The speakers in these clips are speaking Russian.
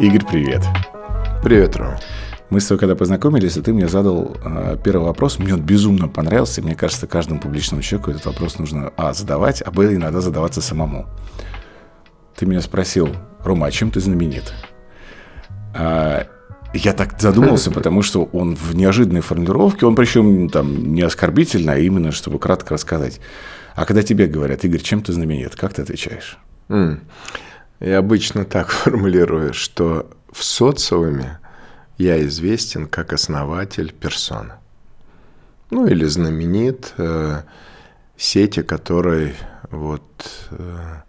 Игорь, привет. Привет, Рома. Мы с тобой когда познакомились, и ты мне задал э, первый вопрос. Мне он безумно понравился. Мне кажется, каждому публичному человеку этот вопрос нужно, а, задавать, а, б, иногда задаваться самому. Ты меня спросил, Рома, а чем ты знаменит? А, я так задумался, потому что он в неожиданной формулировке, он причем там не оскорбительно, а именно, чтобы кратко рассказать. А когда тебе говорят, Игорь, чем ты знаменит, как ты отвечаешь? Mm. Я обычно так формулирую, что в социуме я известен как основатель персона. Ну или знаменит э, сети, которой вот э,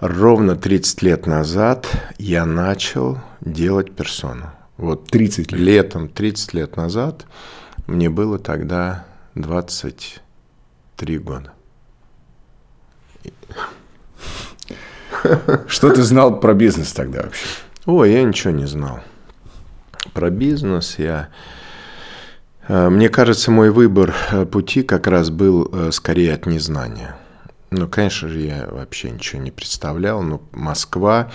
ровно 30 лет назад я начал делать персону. Вот 30 лет. летом 30 лет назад мне было тогда 23 года. Что ты знал про бизнес тогда вообще? Ой, я ничего не знал. Про бизнес я... Э, мне кажется, мой выбор э, пути как раз был э, скорее от незнания. Ну, конечно же, я вообще ничего не представлял. Но Москва,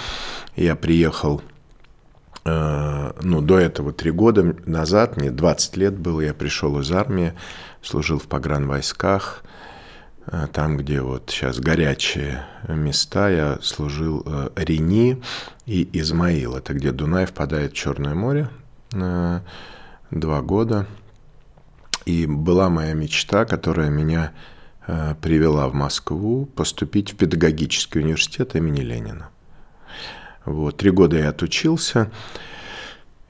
я приехал, ну, до этого три года назад, мне 20 лет было, я пришел из армии, служил в погранвойсках, Э, там, где вот сейчас горячие места, я служил э, Рени и Измаил. Это где Дунай впадает в Черное море. Э, два года. И была моя мечта, которая меня привела в Москву, поступить в педагогический университет имени Ленина. Вот, три года я отучился.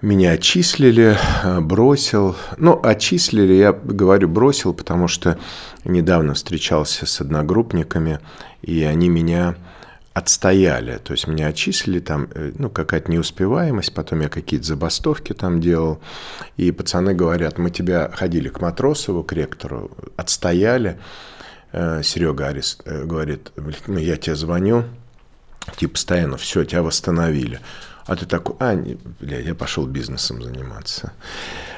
Меня отчислили, бросил. Ну, отчислили, я говорю бросил, потому что недавно встречался с одногруппниками, и они меня отстояли. То есть меня отчислили, там, э, ну, какая-то неуспеваемость, потом я какие-то забастовки там делал. И пацаны говорят, мы тебя ходили к Матросову, к ректору, отстояли. Э, Серега Арис э, говорит, ну, я тебе звоню, типа, постоянно, все, тебя восстановили. А ты такой, а, бля, я пошел бизнесом заниматься.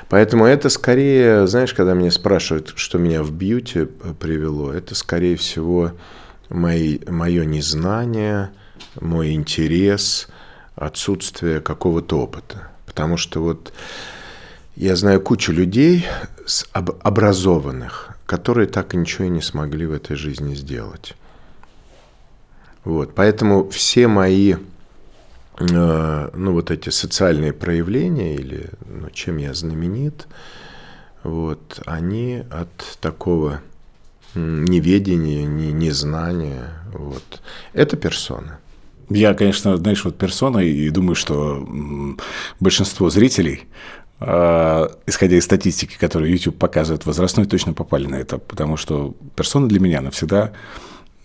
Поэтому это скорее, знаешь, когда меня спрашивают, что меня в бьюти э, привело, это скорее всего мои, мое незнание, мой интерес, отсутствие какого-то опыта. Потому что вот я знаю кучу людей образованных, которые так и ничего и не смогли в этой жизни сделать. Вот, поэтому все мои ну, вот эти социальные проявления, или ну, чем я знаменит, вот, они от такого неведения, не, незнания, вот. Это персона. Я, конечно, знаешь, вот персона, и думаю, что большинство зрителей, э, исходя из статистики, которую YouTube показывает, возрастной точно попали на это, потому что персона для меня навсегда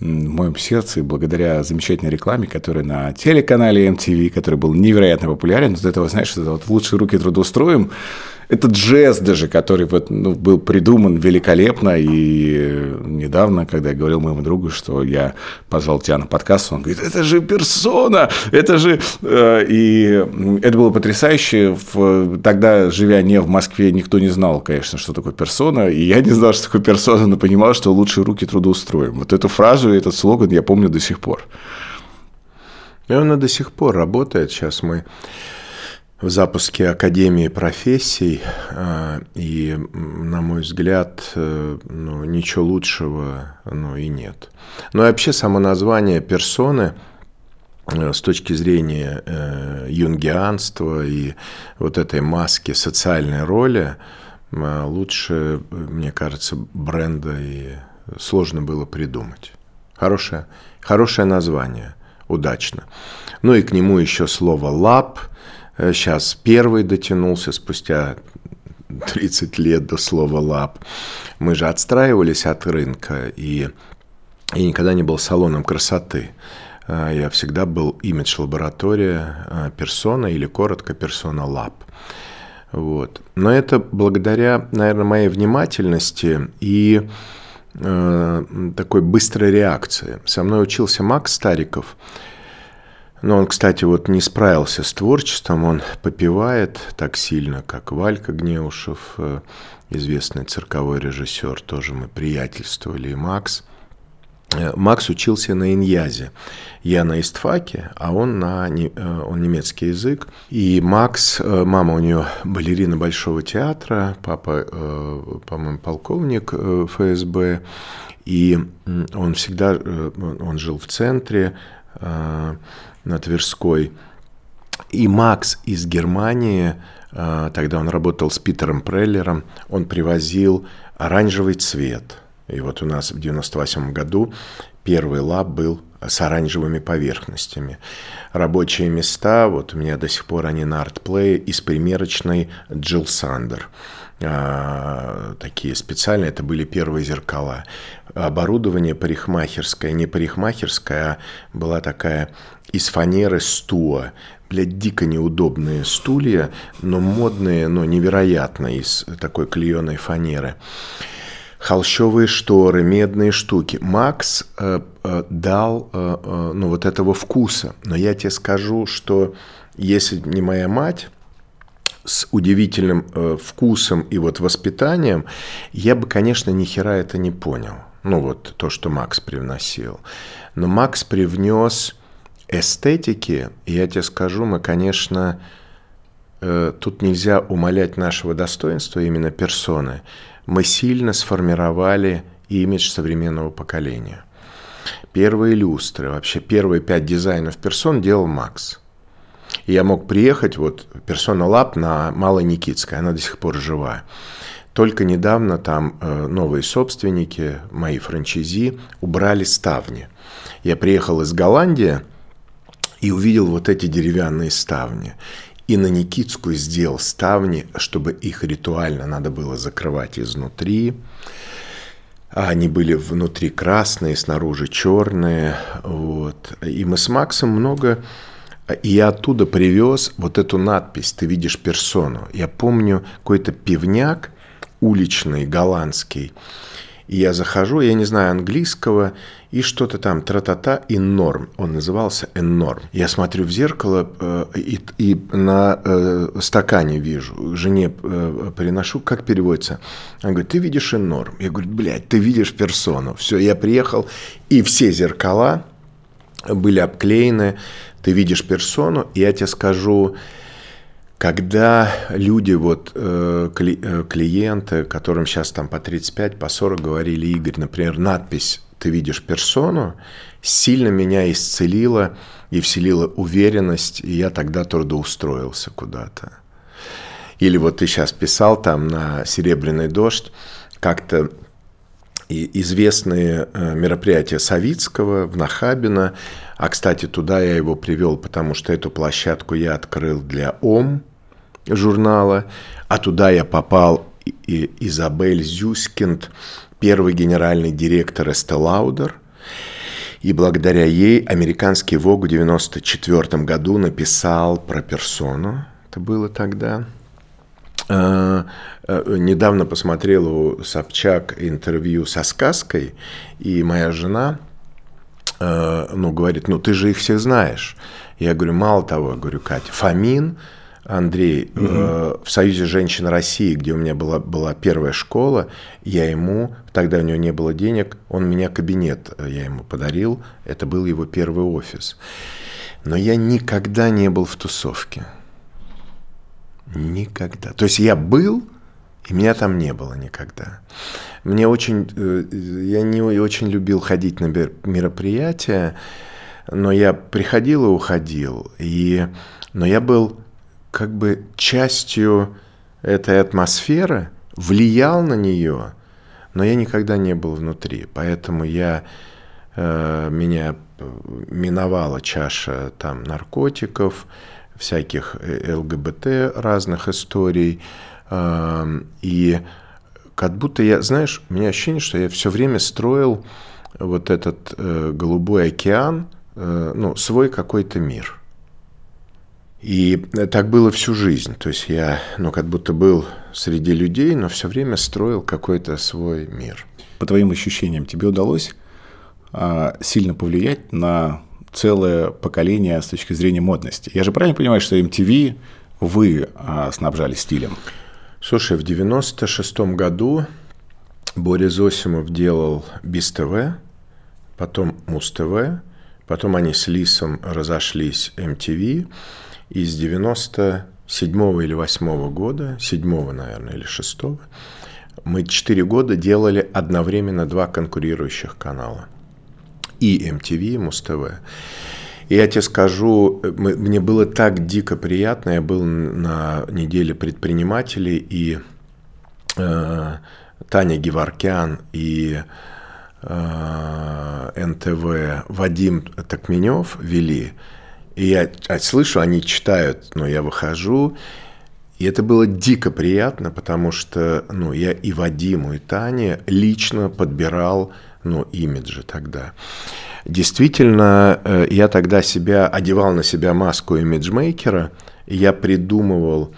в моем сердце, благодаря замечательной рекламе, которая на телеканале MTV, который был невероятно популярен. Вот этого, знаешь, это вот «Лучшие руки трудоустроим», это джаз даже, который вот, ну, был придуман великолепно. И недавно, когда я говорил моему другу, что я позвал тебя на подкаст, он говорит, это же персона, это же... Э, и это было потрясающе. Тогда, живя не в Москве, никто не знал, конечно, что такое персона. И я не знал, что такое персона, но понимал, что лучшие руки трудоустроим. Вот эту фразу, этот слоган я помню до сих пор. И он до сих пор работает. Сейчас мы в запуске Академии профессий, а, и, на мой взгляд, э, ну, ничего лучшего ну, и нет. Но вообще само название персоны э, с точки зрения э, юнгианства и вот этой маски социальной роли, лучше, мне кажется, бренда и сложно было придумать. Хорошее, хорошее название, удачно. Ну и к нему еще слово «lab», Сейчас э, первый дотянулся спустя 30 лет до слова «lab». Мы же отстраивались от рынка, и я никогда не был салоном красоты. Э, я всегда был имидж-лаборатория э, персона или коротко персона lab. Вот. Но это благодаря, наверное, моей внимательности и э, такой быстрой реакции. Со мной учился Макс Стариков – но он, кстати, вот не справился с творчеством, он попивает так сильно, как Валька Гнеушев, э, известный цирковой режиссер, тоже мы приятельствовали, и Макс. Э, Макс учился на Иньязе. Я на истфаке, а он на э, он немецкий язык. И Макс, мама у нее балерина Большого театра, папа, по-моему, полковник ФСБ. И он всегда, он жил в центре, на Тверской. И Макс из Германии, тогда он работал с Питером Преллером, он привозил оранжевый цвет – и вот у нас в 98 году первый lab был с оранжевыми поверхностями. Рабочие места, вот у меня до сих пор они на артплее из примерочной Джилл Сандер. А, такие специальные, это были первые зеркала. Оборудование парикмахерское, не парикмахерское, а была такая из фанеры стуа. Блядь, дико неудобные стулья, но модные, но невероятно из такой клееной фанеры холщовые шторы, медные штуки. Макс э, э, дал э, э, ну, вот этого вкуса. Но я тебе скажу, что если не моя мать с удивительным э, вкусом и вот воспитанием, я бы, конечно, ни хера это не понял. Ну вот то, что Макс привносил. Но Макс привнес эстетики, и я тебе скажу, мы, конечно, э, тут нельзя умалять нашего достоинства именно персоны мы сильно сформировали имидж современного поколения. Первые люстры, вообще первые пять дизайнов персон делал Макс. Я мог приехать, вот, персона Лаб на Малой Никитской, она до сих пор жива. Только недавно там э, новые собственники, мои франчайзи, убрали ставни. Я приехал из Голландии и увидел вот эти деревянные ставни и на Никитскую сделал ставни, чтобы их ритуально надо было закрывать изнутри. А они были внутри красные, снаружи черные. Вот. И мы с Максом много... И я оттуда привез вот эту надпись «Ты видишь персону». Я помню какой-то пивняк уличный, голландский. И я захожу, я не знаю английского, и что-то там тра-та-та и норм. Он назывался Энорм. Я смотрю в зеркало э, и, и на э, стакане вижу, жене э, приношу, как переводится. Она говорит, ты видишь Энорм. Я говорю, блядь, ты видишь персону. Все, я приехал, и все зеркала были обклеены. Ты видишь персону, и я тебе скажу, когда люди, вот э, э, клиенты, которым сейчас там по 35, по 40 говорили, Игорь, например, надпись «Ты видишь персону», сильно меня исцелила и вселила уверенность, и я тогда трудоустроился куда-то. Или вот ты сейчас писал там на «Серебряный дождь», как-то известные э, мероприятия Савицкого в Нахабино. А, кстати, туда я его привел, потому что эту площадку я открыл для ОМ, журнала, а туда я попал и Изабель Зюскинд, первый генеральный директор Lauder, и благодаря ей американский Vogue в 1994 году написал про персону, это было тогда. А, а, недавно посмотрел у Собчак интервью со сказкой, и моя жена а, ну, говорит, ну ты же их всех знаешь. Я говорю, мало того, говорю, Катя, Фомин – Андрей, угу. э, в Союзе женщин России, где у меня была, была первая школа, я ему, тогда у него не было денег, он меня кабинет, э, я ему подарил, это был его первый офис. Но я никогда не был в тусовке. Никогда. То есть я был, и меня там не было никогда. Мне очень, э, я не очень любил ходить на мероприятия, но я приходил и уходил. И, но я был как бы частью этой атмосферы, влиял на нее, но я никогда не был внутри. Поэтому я, э, меня миновала чаша там наркотиков, всяких э, ЛГБТ разных историй. И как будто я, знаешь, у меня ощущение, что я все время строил вот этот э, голубой океан, э, ну, свой какой-то мир – и так было всю жизнь. То есть я, ну, как будто был среди людей, но все время строил какой-то свой мир. По твоим ощущениям, тебе удалось а, сильно повлиять на целое поколение с точки зрения модности? Я же правильно понимаю, что MTV вы а, снабжали стилем? Слушай, в 96 году Боря Зосимов делал БИС ТВ, потом Муз-ТВ, потом они с Лисом разошлись MTV, и с 97 или 8 года, 7 наверное, или 6 мы 4 года делали одновременно два конкурирующих канала. И MTV, и Муз-ТВ. И я тебе скажу, мне было так дико приятно. Я был на неделе предпринимателей, и э, Таня Геворкян и э, НТВ Вадим Такменев вели. И я слышу, они читают, но я выхожу, и это было дико приятно, потому что ну, я и Вадиму, и Тане лично подбирал ну, имиджи тогда. Действительно, э, я тогда себя одевал на себя маску имиджмейкера, и я придумывал,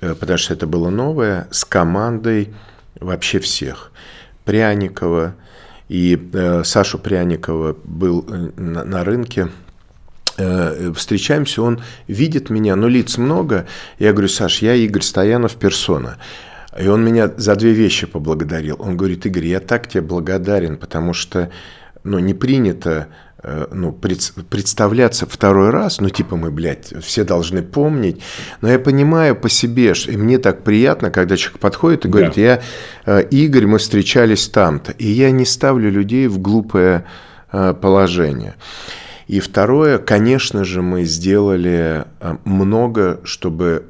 э, потому что это было новое, с командой вообще всех. Пряникова, и э, Сашу Пряникова был на, на рынке, встречаемся, он видит меня, но лиц много. Я говорю, Саш, я Игорь Стоянов, персона. И он меня за две вещи поблагодарил. Он говорит, Игорь, я так тебе благодарен, потому что ну, не принято э, ну, представляться второй раз, ну, типа мы, блядь, все должны помнить. Но я понимаю по себе, что и мне так приятно, когда человек подходит и говорит, да. я, э, Игорь, мы встречались там-то. И я не ставлю людей в глупое э, положение. И второе, конечно же, мы сделали много, чтобы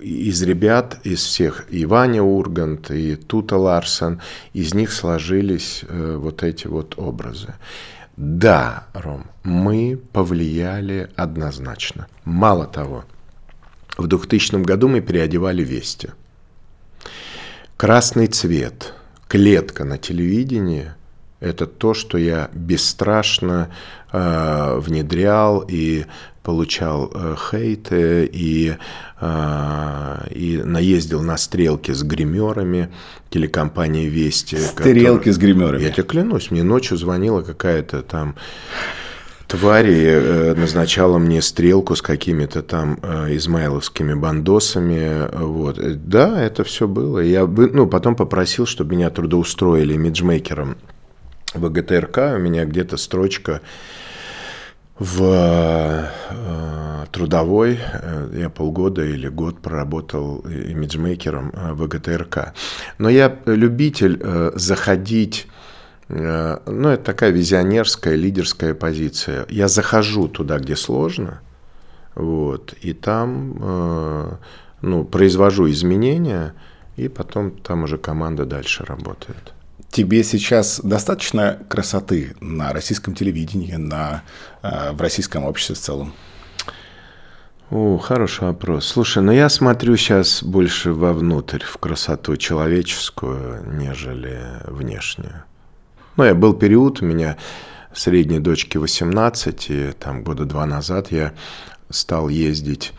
из ребят, из всех, и Ваня Ургант, и Тута Ларсон, из них сложились э, вот эти вот образы. Да, Ром, мы повлияли однозначно. Мало того, в 2000 году мы переодевали вести. Красный цвет, клетка на телевидении – это то, что я бесстрашно э, внедрял и получал э, хейты и, э, и наездил на стрелки с гримерами телекомпании «Вести». Стрелки который... с гримерами? Я тебе клянусь, мне ночью звонила какая-то там твари э, назначала мне стрелку с какими-то там э, измайловскими бандосами. Вот. Да, это все было. Я ну, потом попросил, чтобы меня трудоустроили имиджмейкером в ГТРК. У меня где-то строчка в э, трудовой э, я полгода или год проработал имиджмейкером э, в ГТРК. Но я любитель заходить ну, это такая визионерская, лидерская позиция. Я захожу туда, где сложно, вот, и там ну, произвожу изменения, и потом там уже команда дальше работает. Тебе сейчас достаточно красоты на российском телевидении, на, э, в российском обществе в целом? О, хороший вопрос. Слушай, ну я смотрю сейчас больше вовнутрь, в красоту человеческую, нежели внешнюю. Ну, я был период, у меня средней дочке 18, и там года два назад я стал ездить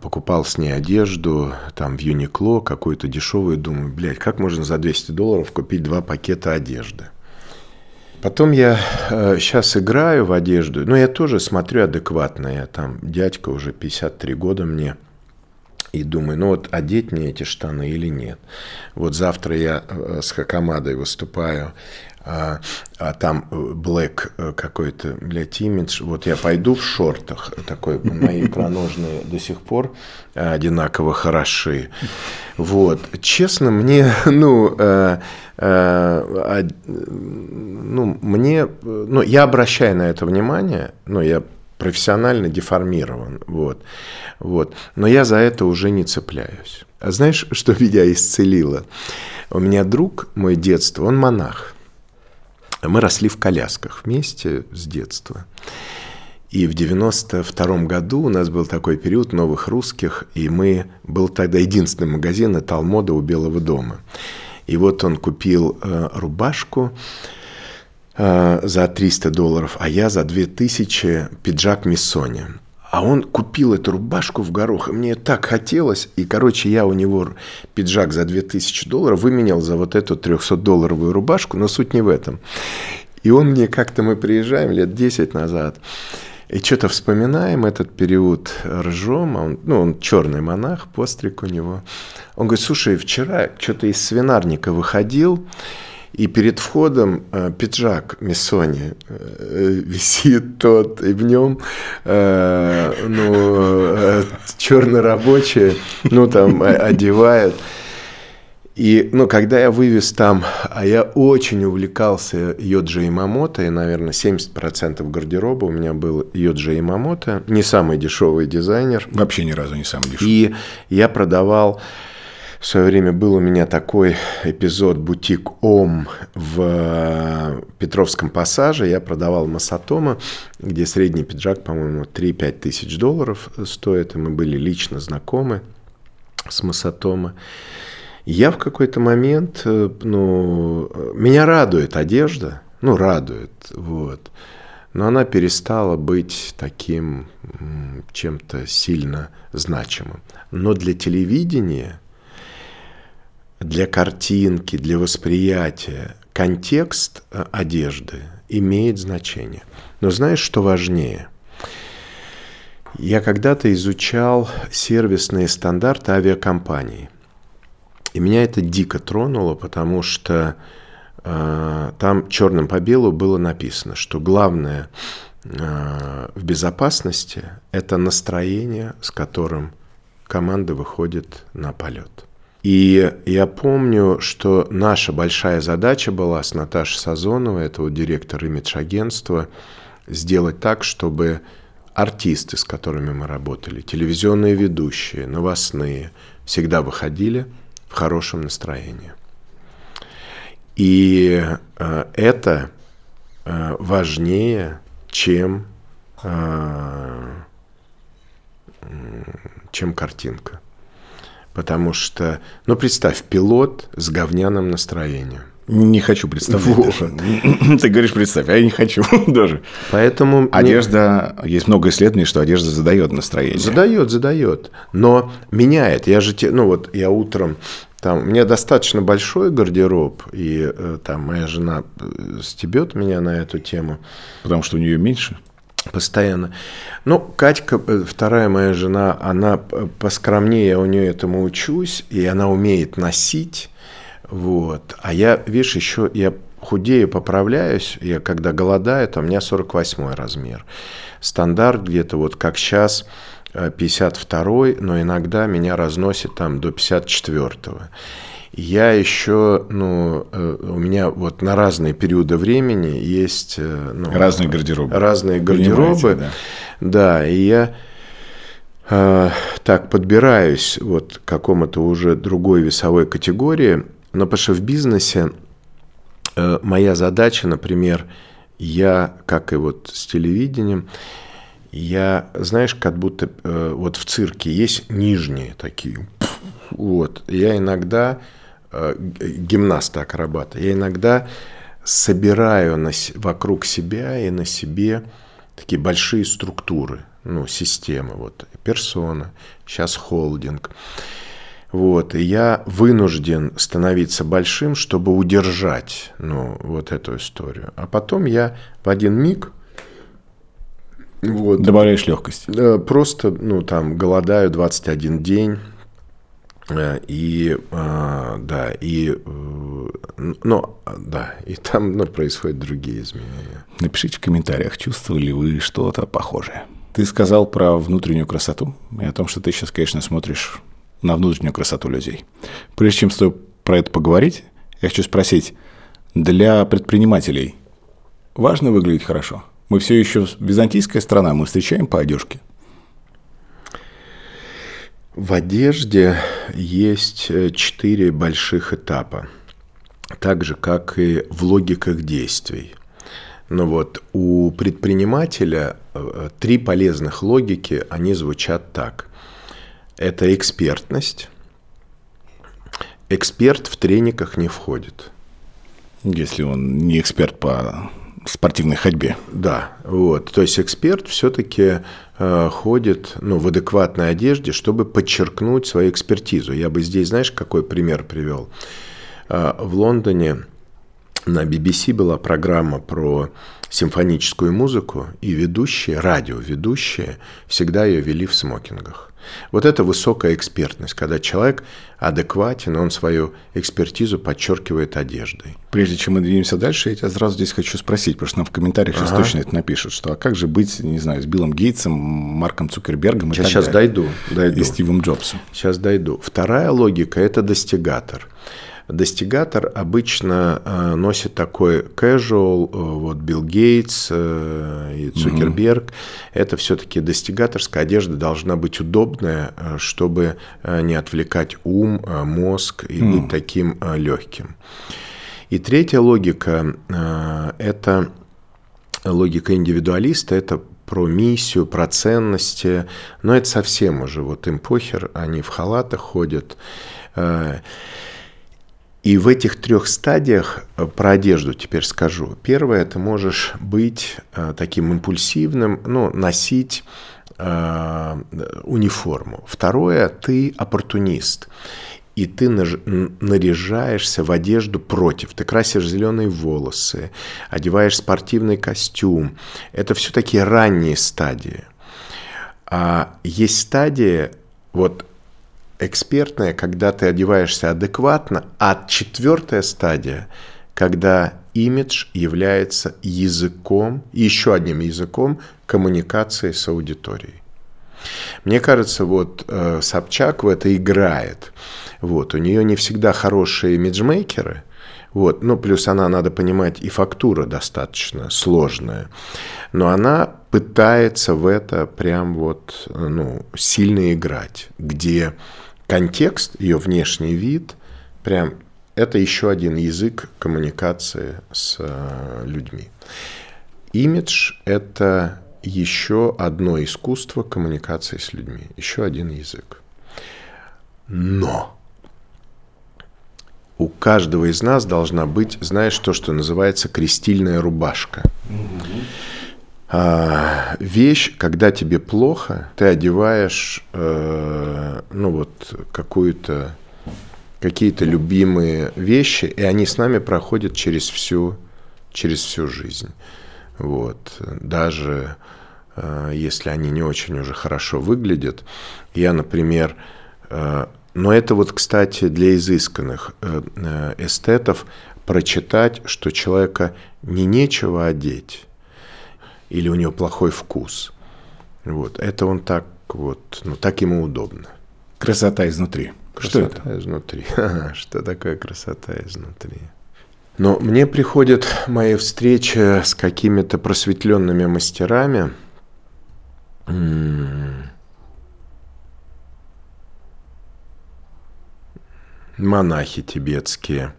покупал с ней одежду, там в Юникло какую-то дешевую, думаю, блядь, как можно за 200 долларов купить два пакета одежды? Потом я э, сейчас играю в одежду, но я тоже смотрю адекватно, я там дядька уже 53 года мне, и думаю, ну вот одеть мне эти штаны или нет. Вот завтра я э, с Хакамадой выступаю а, а там блэк э, какой-то, блядь, имидж. Вот я пойду в шортах, такой, мои икроножные до сих пор одинаково хороши. Вот. Честно, мне, ну, э, э, ну, мне, ну, я обращаю на это внимание, ну, я профессионально деформирован, вот, вот, но я за это уже не цепляюсь. А знаешь, что меня исцелило? У меня друг, мой детство, он монах. Мы росли в колясках вместе с детства. И в 92 году у нас был такой период новых русских, и мы... Был тогда единственный магазин, это Алмода у Белого дома. И вот он купил э, рубашку э, за 300 долларов, а я за 2000 пиджак Миссони. А он купил эту рубашку в горох, и мне так хотелось. И, короче, я у него пиджак за 2000 долларов выменял за вот эту 300-долларовую рубашку, но суть не в этом. И он мне как-то, мы приезжаем лет 10 назад, и что-то вспоминаем этот период ржем, а он, ну, он черный монах, постриг у него. Он говорит, слушай, вчера что-то из свинарника выходил, И перед входом э, пиджак Миссони э, висит тот, и в нем э, ну, э, черный рабочий, ну, там, э, одевают. И, ну, когда я вывез там, а я очень увлекался Йоджи Имамото, и, наверное, 70% гардероба у меня был Йоджи Имамото, не самый дешевый дизайнер. Вообще ни разу не самый дешевый. И я продавал в свое время был у меня такой эпизод «Бутик Ом» в Петровском пассаже. Я продавал Масатома, где средний пиджак, по-моему, 3-5 тысяч долларов стоит. И мы были лично знакомы с Масатома. Я в какой-то момент, э, ну, меня радует одежда, ну, радует, вот. Но она перестала быть таким чем-то сильно значимым. Но для телевидения, для картинки, для восприятия контекст э, одежды имеет значение. Но знаешь, что важнее? Я когда-то изучал сервисные стандарты авиакомпаний – и меня это дико тронуло, потому что э, там черным по белу было написано, что главное э, в безопасности – это настроение, с которым команда выходит на полет. И я помню, что наша большая задача была с Наташей Сазоновой, это вот директор имидж-агентства, сделать так, чтобы артисты, с которыми мы работали, телевизионные ведущие, новостные, всегда выходили – в хорошем настроении. И э, это э, важнее, чем, э, чем картинка. Потому что, ну представь, пилот с говняным настроением. Не хочу представлять вот. даже. Ты говоришь, представь, а я не хочу даже. Поэтому... Одежда, мне... есть много исследований, что одежда задает настроение. Задает, задает. Но меняет. Я же, ну вот, я утром там, у меня достаточно большой гардероб, и э, там моя жена э, стебет меня на эту тему. Потому что у нее меньше? Постоянно. Ну, Катька, э, вторая моя жена, она поскромнее, я у нее этому учусь, и она умеет носить. Вот. А я, видишь, еще я худею, поправляюсь, я когда голодаю, то у меня 48 размер. Стандарт где-то вот как сейчас 52 но иногда меня разносит там до 54-го. Я еще, ну, э, у меня вот на разные периоды времени есть... Э, ну, разные гардеробы. Разные гардеробы. Да. да, и я э, так подбираюсь вот к какому-то уже другой весовой категории, но потому что в бизнесе э, моя задача, например, я, как и вот с телевидением, я, знаешь, как будто э, вот в цирке есть нижние такие. Вот. Я иногда, э, гимнаста акробата, я иногда собираю на, вокруг себя и на себе такие большие структуры, ну, системы. Вот, персона, сейчас холдинг. Вот, и я вынужден становиться большим, чтобы удержать, ну, вот эту историю. А потом я в один миг вот. Добавляешь легкость. Просто, ну, там, голодаю 21 день. Э, и, а, да, и, э, ну, да, и там ну, происходят другие изменения. Напишите в комментариях, чувствовали вы что-то похожее. Ты сказал про внутреннюю красоту и о том, что ты сейчас, конечно, смотришь на внутреннюю красоту людей. Прежде чем с тобой про это поговорить, я хочу спросить, для предпринимателей важно выглядеть хорошо – мы все еще византийская страна, мы встречаем по одежке. В одежде есть э, четыре больших этапа, так же, как и в логиках действий. Но вот у предпринимателя э, три полезных логики, они звучат так. Это экспертность. Эксперт в трениках не входит. Если он не эксперт по спортивной ходьбе. Да, вот. То есть эксперт все-таки э, ходит ну, в адекватной одежде, чтобы подчеркнуть свою экспертизу. Я бы здесь, знаешь, какой пример привел? Э, в Лондоне на BBC была программа про симфоническую музыку, и ведущие, радиоведущие, всегда ее вели в смокингах. Вот это высокая экспертность, когда человек адекватен, он свою экспертизу подчеркивает одеждой. Прежде чем мы двинемся дальше, я тебя сразу здесь хочу спросить, потому что нам в комментариях ага. сейчас точно это напишут, что а как же быть, не знаю, с Биллом Гейтсом, Марком Цукербергом и сейчас, так сейчас далее. дойду, дойду. И Стивом Джобсом. Сейчас дойду. Вторая логика – это достигатор. Достигатор обычно э, носит такой casual, э, вот Билл Гейтс э, и Цукерберг. Угу. Это все-таки достигаторская одежда должна быть удобная, чтобы не отвлекать ум, мозг и угу. быть таким легким. И третья логика – это логика индивидуалиста, это про миссию, про ценности, но это совсем уже вот им похер, они в халатах ходят. И в этих трех стадиях э, про одежду теперь скажу. Первое, ты можешь быть э, таким импульсивным, ну, носить э, униформу. Второе, ты оппортунист. И ты наряжаешься в одежду против. Ты красишь зеленые волосы, одеваешь спортивный костюм. Это все такие ранние стадии. А есть стадии, вот экспертная, когда ты одеваешься адекватно, а четвертая стадия, когда имидж является языком, еще одним языком коммуникации с аудиторией. Мне кажется, вот э, Собчак в это играет. Вот, у нее не всегда хорошие имиджмейкеры, вот, ну, плюс она, надо понимать, и фактура достаточно сложная. Но она пытается в это прям вот, ну, сильно играть, где контекст, ее внешний вид, прям это еще один язык коммуникации с э, людьми. Имидж – это еще одно искусство коммуникации с людьми, еще один язык. Но у каждого из нас должна быть, знаешь, то, что называется крестильная рубашка. Mm-hmm. А, вещь, когда тебе плохо, ты одеваешь, э, ну вот, какую-то, какие-то любимые вещи, и они с нами проходят через всю, через всю жизнь. Вот. Даже э, если они не очень уже хорошо выглядят. Я, например, э, но это вот, кстати, для изысканных э, э эстетов прочитать, что человека не нечего одеть, или у него плохой вкус. Вот. Это он так вот, ну так ему удобно. Красота изнутри. Красота что это? изнутри. Что такое красота изнутри? Но мне приходят мои встречи с какими-то просветленными мастерами. Монахи тибетские,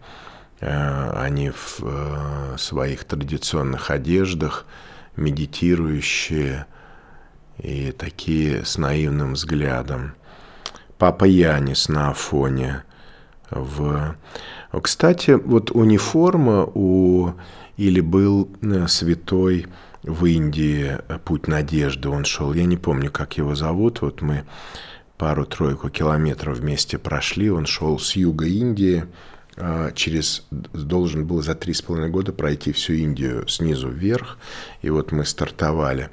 э, они в э, своих традиционных одеждах – медитирующие и такие с наивным взглядом. Папа Янис на Афоне. В... Кстати, вот униформа у... Или был э, святой в Индии «Путь надежды» он шел. Я не помню, как его зовут. Вот мы пару-тройку километров вместе прошли. Он шел с юга Индии, через должен был за три с половиной года пройти всю Индию снизу вверх. И вот мы стартовали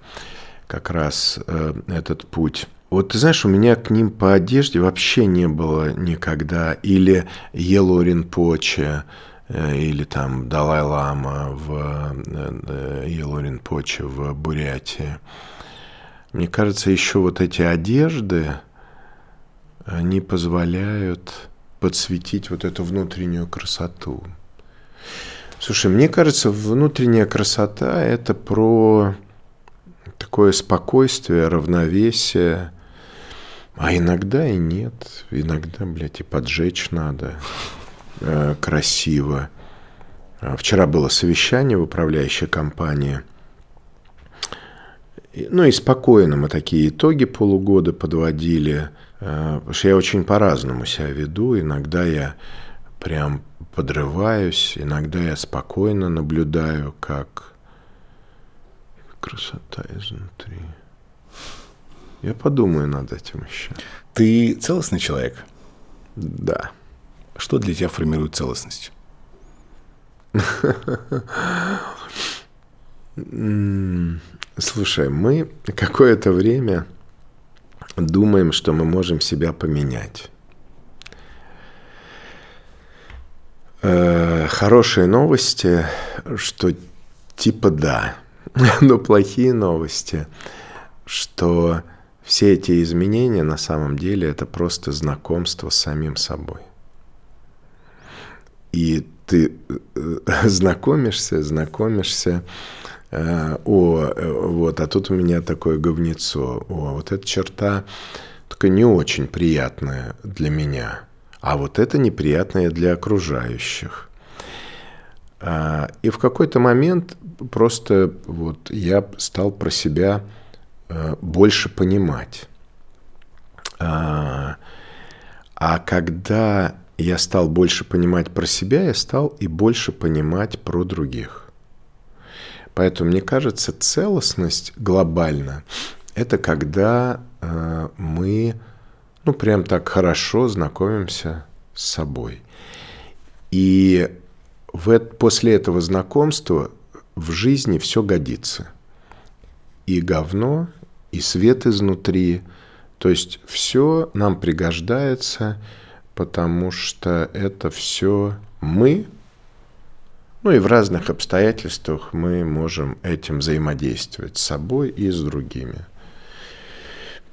как раз э, этот путь. Вот ты знаешь, у меня к ним по одежде вообще не было никогда. Или Елу Ринпоче, э, или там Далай-Лама в э, Елу Ринпоче в Бурятии. Мне кажется, еще вот эти одежды, они позволяют подсветить вот эту внутреннюю красоту. Слушай, мне кажется, внутренняя красота – это про такое спокойствие, равновесие, а иногда и нет. Иногда, блядь, и поджечь надо э, красиво. А вчера было совещание в управляющей компании. Ну и спокойно мы такие итоги полугода подводили – потому что я очень по-разному себя веду. Иногда я прям подрываюсь, иногда я спокойно наблюдаю, как красота изнутри. Я подумаю над этим еще. Ты целостный человек? Да. Что для тебя формирует целостность? Слушай, мы какое-то время думаем, что мы можем себя поменять. Э, хорошие новости, что типа да, но плохие новости, что все эти изменения на самом деле это просто знакомство с самим собой. И ты э, знакомишься, знакомишься, э, о, вот, а тут у меня такое говнецо, о, вот эта черта только не очень приятная для меня, а вот это неприятное для окружающих. А, и в какой-то момент просто вот я стал про себя э, больше понимать. А, а когда я стал больше понимать про себя, я стал и больше понимать про других. Поэтому, мне кажется, целостность глобально – это когда э, мы, ну, прям так хорошо знакомимся с собой. И в, после этого знакомства в жизни все годится. И говно, и свет изнутри. То есть все нам пригождается – потому что это все мы, ну и в разных обстоятельствах мы можем этим взаимодействовать с собой и с другими.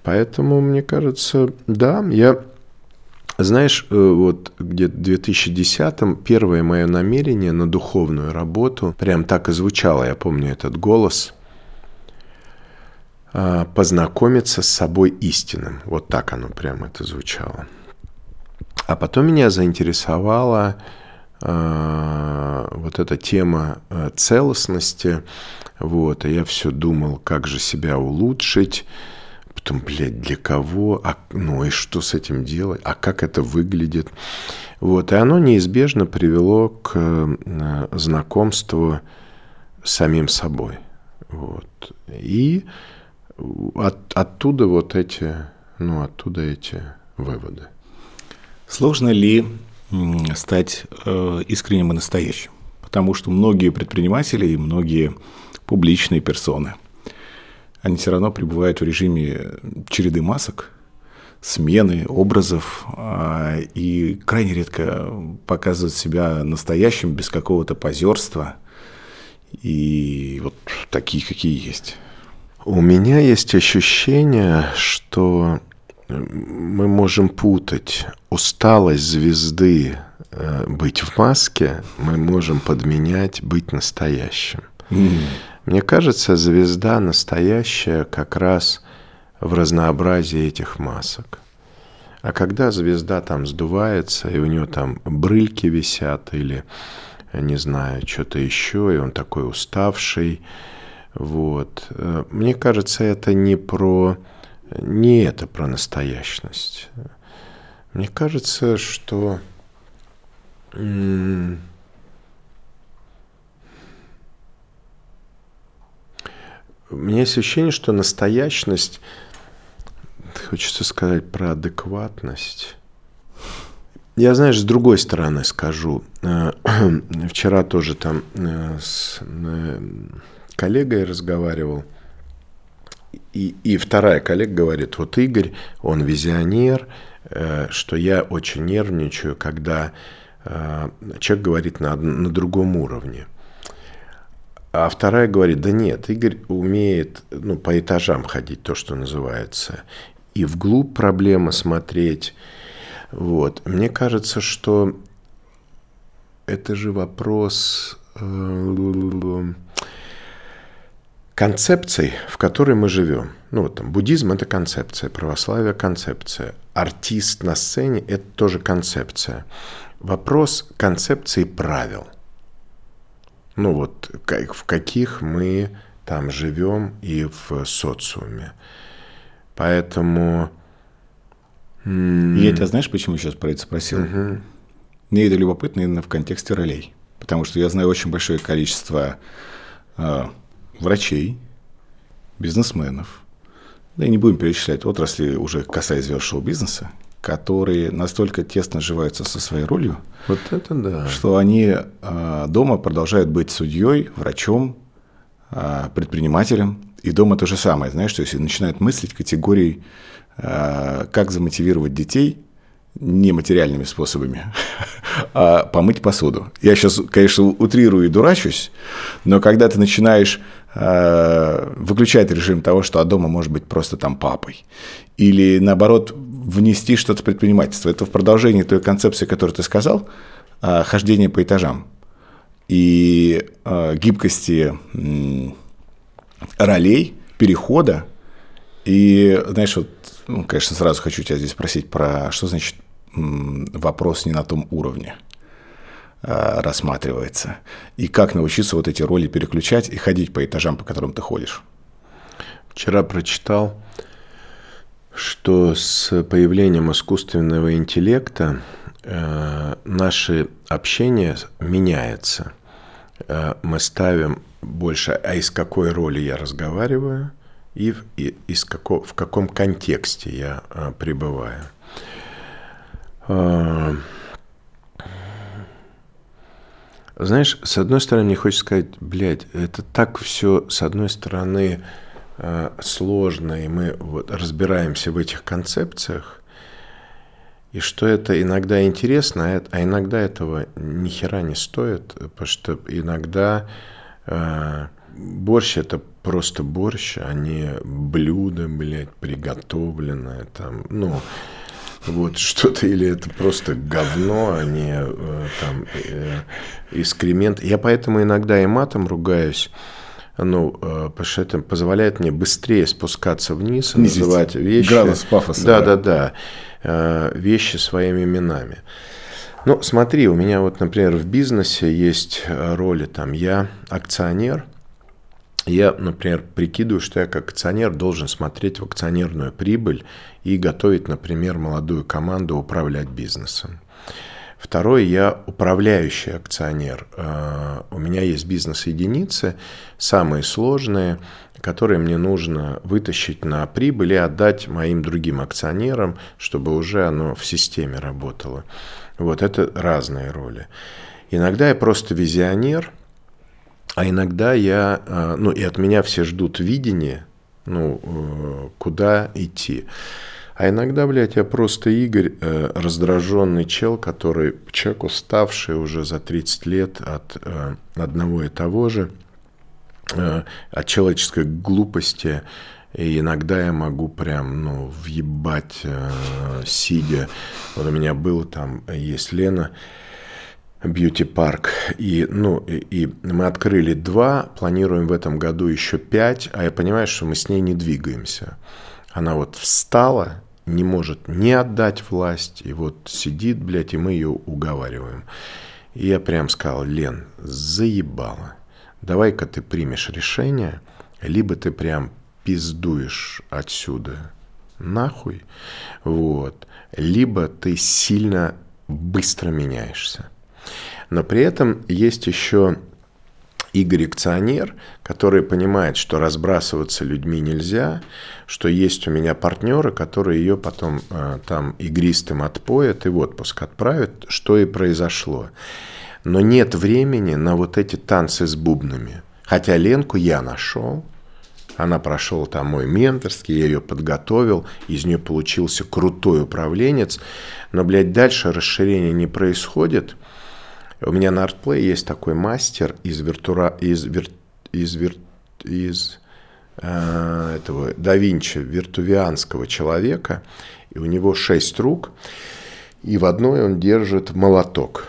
Поэтому, мне кажется, да, я, знаешь, э, вот где-то в 2010-м первое мое намерение на духовную работу прям так и звучало, я помню этот голос, а, познакомиться с собой истинным. Вот так оно прям это звучало. А потом меня заинтересовала э, вот эта тема э, целостности. Вот, и я все думал, как же себя улучшить. Потом, блядь, для кого? А, ну и что с этим делать? А как это выглядит? Вот, и оно неизбежно привело к э, знакомству с самим собой. Вот. И от, оттуда вот эти, ну, оттуда эти выводы. Сложно ли стать э, искренним и настоящим? Потому что многие предприниматели и многие публичные персоны, они все равно пребывают в режиме череды масок, смены образов а, и крайне редко показывают себя настоящим без какого-то позерства и вот такие, какие есть. У меня есть ощущение, что мы можем путать усталость звезды э, быть в маске, мы можем подменять быть настоящим. Mm. Мне кажется, звезда настоящая как раз в разнообразии этих масок. А когда звезда там сдувается, и у нее там брыльки висят, или, не знаю, что-то еще, и он такой уставший, вот. Э, мне кажется, это не про не это про настоящность. Мне кажется, что у меня есть ощущение, что настоящность, хочется сказать про адекватность. Я, знаешь, с другой стороны скажу. Э, вчера тоже там э, с э, коллегой разговаривал – и, и вторая коллега говорит, вот Игорь, он визионер, э, что я очень нервничаю, когда э, человек говорит на, на другом уровне. А вторая говорит, да нет, Игорь умеет ну, по этажам ходить, то, что называется, и вглубь проблемы смотреть. Вот. Мне кажется, что это же вопрос э, концепций, в которой мы живем. Ну, вот там, буддизм – это концепция, православие – концепция. Артист на сцене – это тоже концепция. Вопрос концепции правил. Ну, вот в каких мы там живем и в социуме. Поэтому... Я тебя знаешь, почему сейчас про это спросил? Угу. Мне это любопытно именно в контексте ролей. Потому что я знаю очень большое количество а, врачей, бизнесменов, да и не будем перечислять отрасли, уже касаясь шоу-бизнеса, которые настолько тесно сживаются со своей ролью, вот это да. что они э, дома продолжают быть судьей, врачом, э, предпринимателем. И дома то же самое, знаешь, что если начинают мыслить категорией, э, как замотивировать детей нематериальными способами, а помыть посуду. Я сейчас, конечно, утрирую и дурачусь, но когда ты начинаешь э, выключать режим того, что от дома может быть просто там папой, или наоборот внести что-то в предпринимательство, это в продолжении той концепции, которую ты сказал, э, хождение по этажам и э, гибкости ролей, перехода. И, знаешь, вот, ну, конечно, сразу хочу тебя здесь спросить про, что значит вопрос не на том уровне рассматривается. И как научиться вот эти роли переключать и ходить по этажам, по которым ты ходишь? Вчера прочитал, что с появлением искусственного интеллекта э, наше общение меняется. Э, мы ставим больше, а из какой роли я разговариваю и, и из како, в каком контексте я э, пребываю. А, знаешь, с одной стороны, мне хочется сказать, блядь, это так все, с одной стороны, а, сложно, и мы вот разбираемся в этих концепциях, и что это иногда интересно, а, а иногда этого ни хера не стоит, потому что иногда борщ это просто борщ, а не блюдо, блядь, приготовленное там, ну, вот что-то, или это просто говно, а не э, там э, экскремент. Я поэтому иногда и матом ругаюсь, ну, э, потому что это позволяет мне быстрее спускаться вниз и Снизить называть вещи. Градус пафоса. Да, да, да. да вещи своими именами. Ну, смотри, у меня вот, например, в бизнесе есть роли, там, я акционер, я, например, прикидываю, что я как акционер должен смотреть в акционерную прибыль и готовить, например, молодую команду управлять бизнесом. Второе, я управляющий акционер. Э, у меня есть бизнес-единицы, самые сложные, которые мне нужно вытащить на прибыль и отдать моим другим акционерам, чтобы уже оно в системе работало. Вот это разные роли. Иногда я просто визионер – а иногда я, э, ну и от меня все ждут видения, ну, э, куда идти. А иногда, блядь, я просто Игорь, э, раздраженный чел, который человек уставший уже за 30 лет от одного и того же, от человеческой глупости. И иногда я могу прям, ну, въебать, сидя. Вот у меня был там, есть Лена, бьюти-парк. И, ну, и, и мы открыли два, планируем в этом году еще пять, а я понимаю, что мы с ней не двигаемся. Она вот встала, не может не отдать власть, и вот сидит, блядь, и мы ее уговариваем. И я прям сказал, Лен, заебала. Давай-ка ты примешь решение, либо ты прям пиздуешь отсюда нахуй, вот, либо ты сильно быстро меняешься. Но при этом есть еще Игорь-акционер, который понимает, что разбрасываться людьми нельзя, что есть у меня партнеры, которые ее потом э, там игристым отпоят и в отпуск отправят, что и произошло. Но нет времени на вот эти танцы с бубнами. Хотя Ленку я нашел, она прошла там мой менторский, я ее подготовил, из нее получился крутой управленец, но, блядь, дальше расширение не происходит – у меня на ArtPlay есть такой мастер из виртура... из, вир... из, вир... из э, этого да Винчи, виртувианского человека, и у него шесть рук, и в одной он держит молоток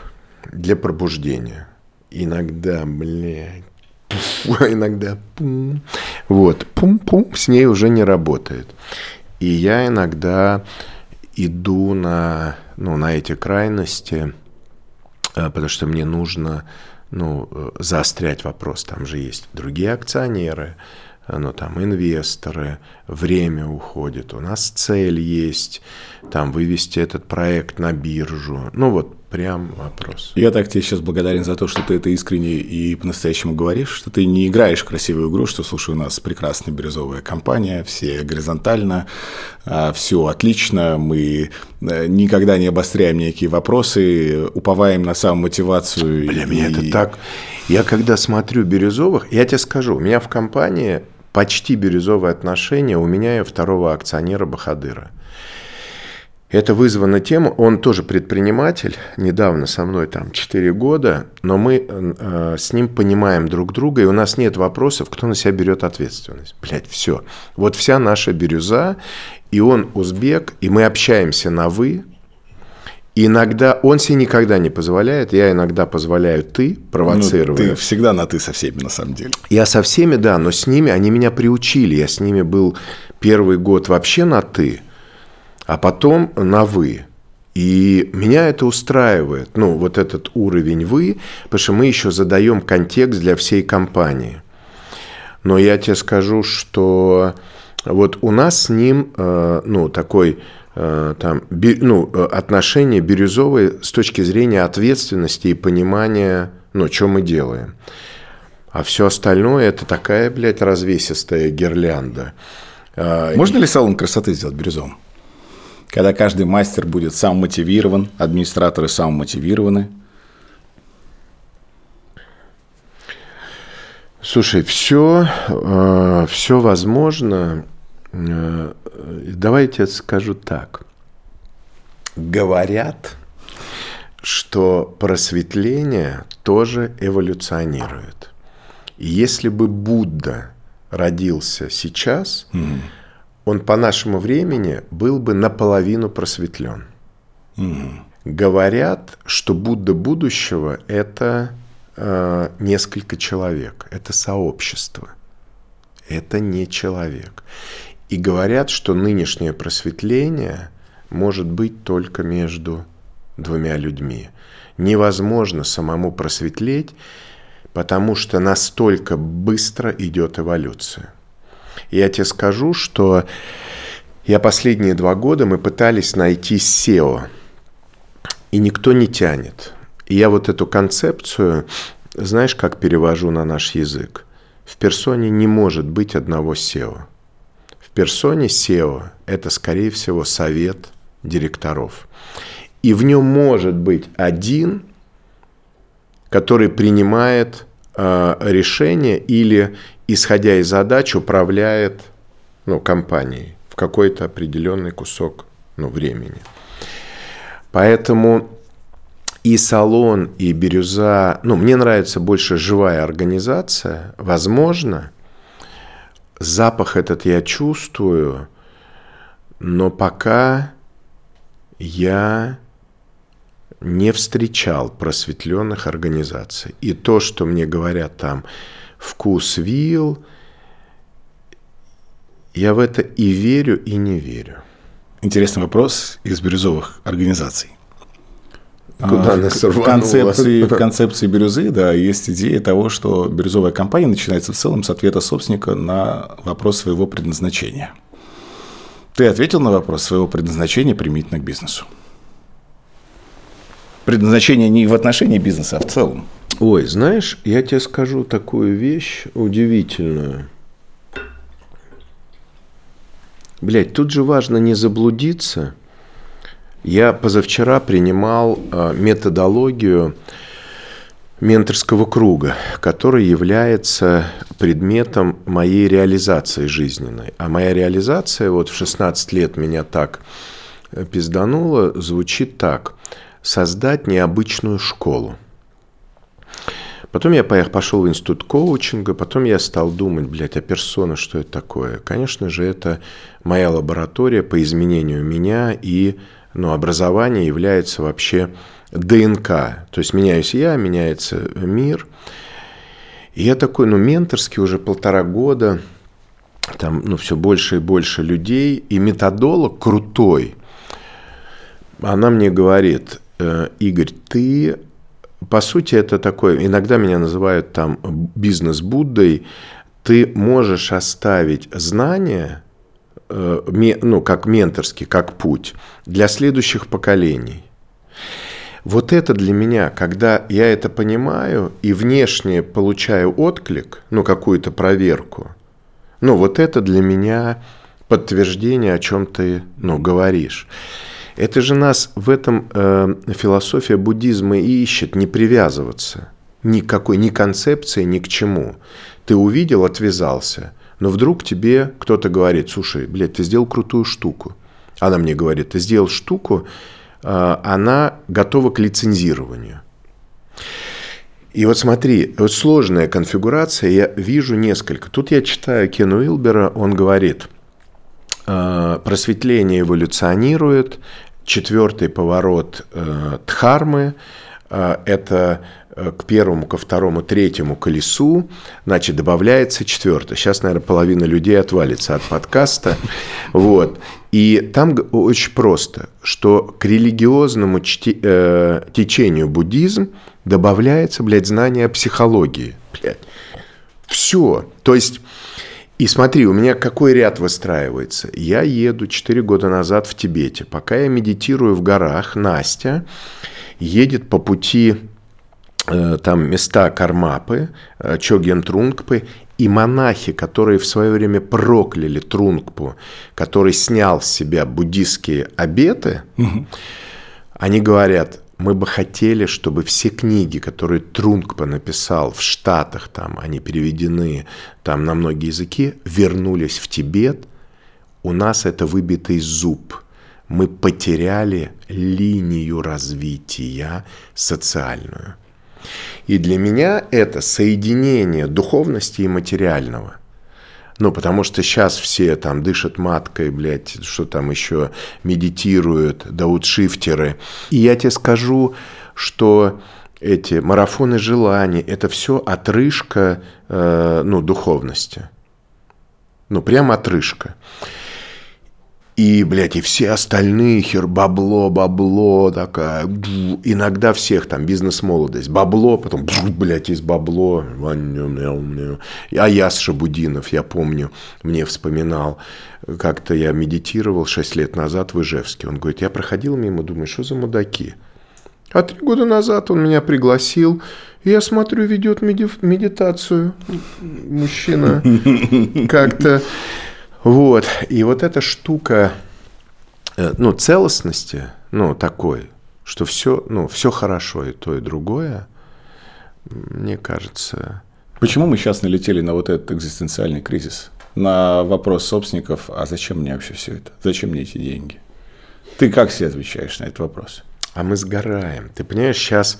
для пробуждения. Иногда, блядь, иногда пум. Вот, пум-пум, с ней уже не работает. И я иногда иду на, ну, на эти крайности – потому что мне нужно ну, э, заострять вопрос. Там же есть другие акционеры, э, ну, там инвесторы, время уходит, у нас цель есть, там вывести этот проект на биржу. Ну, вот прям вопрос. Я так тебе сейчас благодарен за то, что ты это искренне и по-настоящему говоришь, что ты не играешь в красивую игру, что, слушай, у нас прекрасная бирюзовая компания, все горизонтально, а, все отлично, мы э, никогда не обостряем никакие вопросы, уповаем на самомотивацию. Бля, и... меня это так... Я когда смотрю бирюзовых, я тебе скажу, у меня в компании почти бирюзовые отношения, у меня и второго акционера Бахадыра. Это вызвано тем, он тоже предприниматель, недавно со мной там 4 года, но мы э, с ним понимаем друг друга, и у нас нет вопросов, кто на себя берет ответственность. Блять, все. Вот вся наша бирюза, и он узбек, и мы общаемся на «вы», Иногда он себе никогда не позволяет, я иногда позволяю ты провоцировать. Ну, ты всегда на ты со всеми, на самом деле. Я со всеми, да, но с ними они меня приучили. Я с ними был первый год вообще на ты, а потом на вы. И меня это устраивает, ну, вот этот уровень вы, потому что мы еще задаем контекст для всей компании. Но я тебе скажу, что вот у нас с ним, э, ну, такой Э, там, ну, э, отношения бирюзовые с точки зрения ответственности и понимания, ну, что мы делаем. А все остальное это такая, блядь, развесистая гирлянда. А, Можно ли салон красоты сделать бирюзовым? Когда каждый мастер будет сам мотивирован, администраторы сам мотивированы. Слушай, все, э, все возможно. Э, давайте скажу так. Говорят, что просветление тоже эволюционирует. И если бы Будда родился сейчас, mm он по нашему времени был бы наполовину просветлен. mm Говорят, что Будда будущего – это э, несколько человек, это сообщество, это не человек. И говорят, что нынешнее просветление может быть только между двумя людьми. Невозможно самому просветлеть, потому что настолько быстро идет эволюция. Я тебе скажу, что я последние два года мы пытались найти SEO, и никто не тянет. И я вот эту концепцию, знаешь, как перевожу на наш язык? В персоне не может быть одного SEO – персоне SEO это, скорее всего, совет директоров. И в нем может быть один, который принимает решение или, исходя из задач, управляет ну, компанией в какой-то определенный кусок ну, времени. Поэтому и салон, и бирюза, ну, мне нравится больше живая организация, возможно, запах этот я чувствую, но пока я не встречал просветленных организаций. И то, что мне говорят там вкус вил, я в это и верю, и не верю. Интересный вопрос из бирюзовых организаций. Куда а, нас в, концепции, в концепции бирюзы, да, есть идея того, что бирюзовая компания начинается в целом с ответа собственника на вопрос своего предназначения. Ты ответил на вопрос своего предназначения применительно к бизнесу. Предназначение не в отношении бизнеса, а в целом. Ой, знаешь, я тебе скажу такую вещь удивительную. Блять, тут же важно не заблудиться – я позавчера принимал а, методологию менторского круга, который является предметом моей реализации жизненной. А моя реализация вот в 16 лет меня так э, пизданула, звучит так. Создать необычную школу. Потом я поехал, пошел в институт коучинга, потом я стал думать, блядь, а персона, что это такое? Конечно же, это моя лаборатория по изменению меня и но образование является вообще ДНК. То есть меняюсь я, меняется мир. И я такой, ну, менторский уже полтора года, там, ну, все больше и больше людей, и методолог крутой. Она мне говорит, «Э, Игорь, ты, по сути, это такой, иногда меня называют там бизнес-буддой, ты можешь оставить знания, Э, ну, как менторский, как путь для следующих поколений. Вот это для меня, когда я это понимаю и внешне получаю отклик, ну, какую-то проверку, ну, вот это для меня подтверждение, о чем ты, ну, говоришь. Это же нас в этом э, философия буддизма и ищет не привязываться никакой, ни концепции, ни к чему. Ты увидел, отвязался, но вдруг тебе кто-то говорит, слушай, блядь, ты сделал крутую штуку. Она мне говорит, ты сделал штуку, э, она готова к лицензированию. И вот смотри, вот сложная конфигурация, я вижу несколько. Тут я читаю Кену Уилбера, он говорит, э, просветление эволюционирует, четвертый поворот э, Дхармы, э, это э, к первому, ко второму, третьему колесу, значит, добавляется четвертое. Сейчас, наверное, половина людей отвалится от подкаста. Вот. И там очень просто, что к религиозному э, течению буддизм добавляется, блядь, знание психологии. Блядь. Все. То есть и смотри, у меня какой ряд выстраивается. Я еду 4 года назад в Тибете. Пока я медитирую в горах, Настя едет по пути э, там места Кармапы, э, Чоген Трунгпы, и монахи, которые в свое время прокляли Трунгпу, который снял с себя буддийские обеты, угу. они говорят, мы бы хотели, чтобы все книги, которые Трунгпа написал в Штатах, там, они переведены там, на многие языки, вернулись в Тибет. У нас это выбитый зуб. Мы потеряли линию развития социальную. И для меня это соединение духовности и материального – ну, потому что сейчас все там дышат маткой, блядь, что там еще медитируют, даутшифтеры. И я тебе скажу, что эти марафоны желаний – это все отрыжка э, ну, духовности. Ну, прям отрыжка. И, блядь, и все остальные хер, бабло, бабло, такая, иногда всех там, бизнес-молодость, бабло, потом, блядь, из бабло, а я с Шабудинов, я помню, мне вспоминал, как-то я медитировал 6 лет назад в Ижевске, он говорит, я проходил мимо, думаю, что за мудаки? А три года назад он меня пригласил, и я смотрю, ведет медитацию мужчина как-то. Вот. И вот эта штука, э, ну, целостности, ну, такой, что все, ну, все хорошо и то, и другое, мне кажется... Почему мы сейчас налетели на вот этот экзистенциальный кризис? На вопрос собственников, а зачем мне вообще все это? Зачем мне эти деньги? Ты как себе отвечаешь на этот вопрос? А мы сгораем. Ты понимаешь, сейчас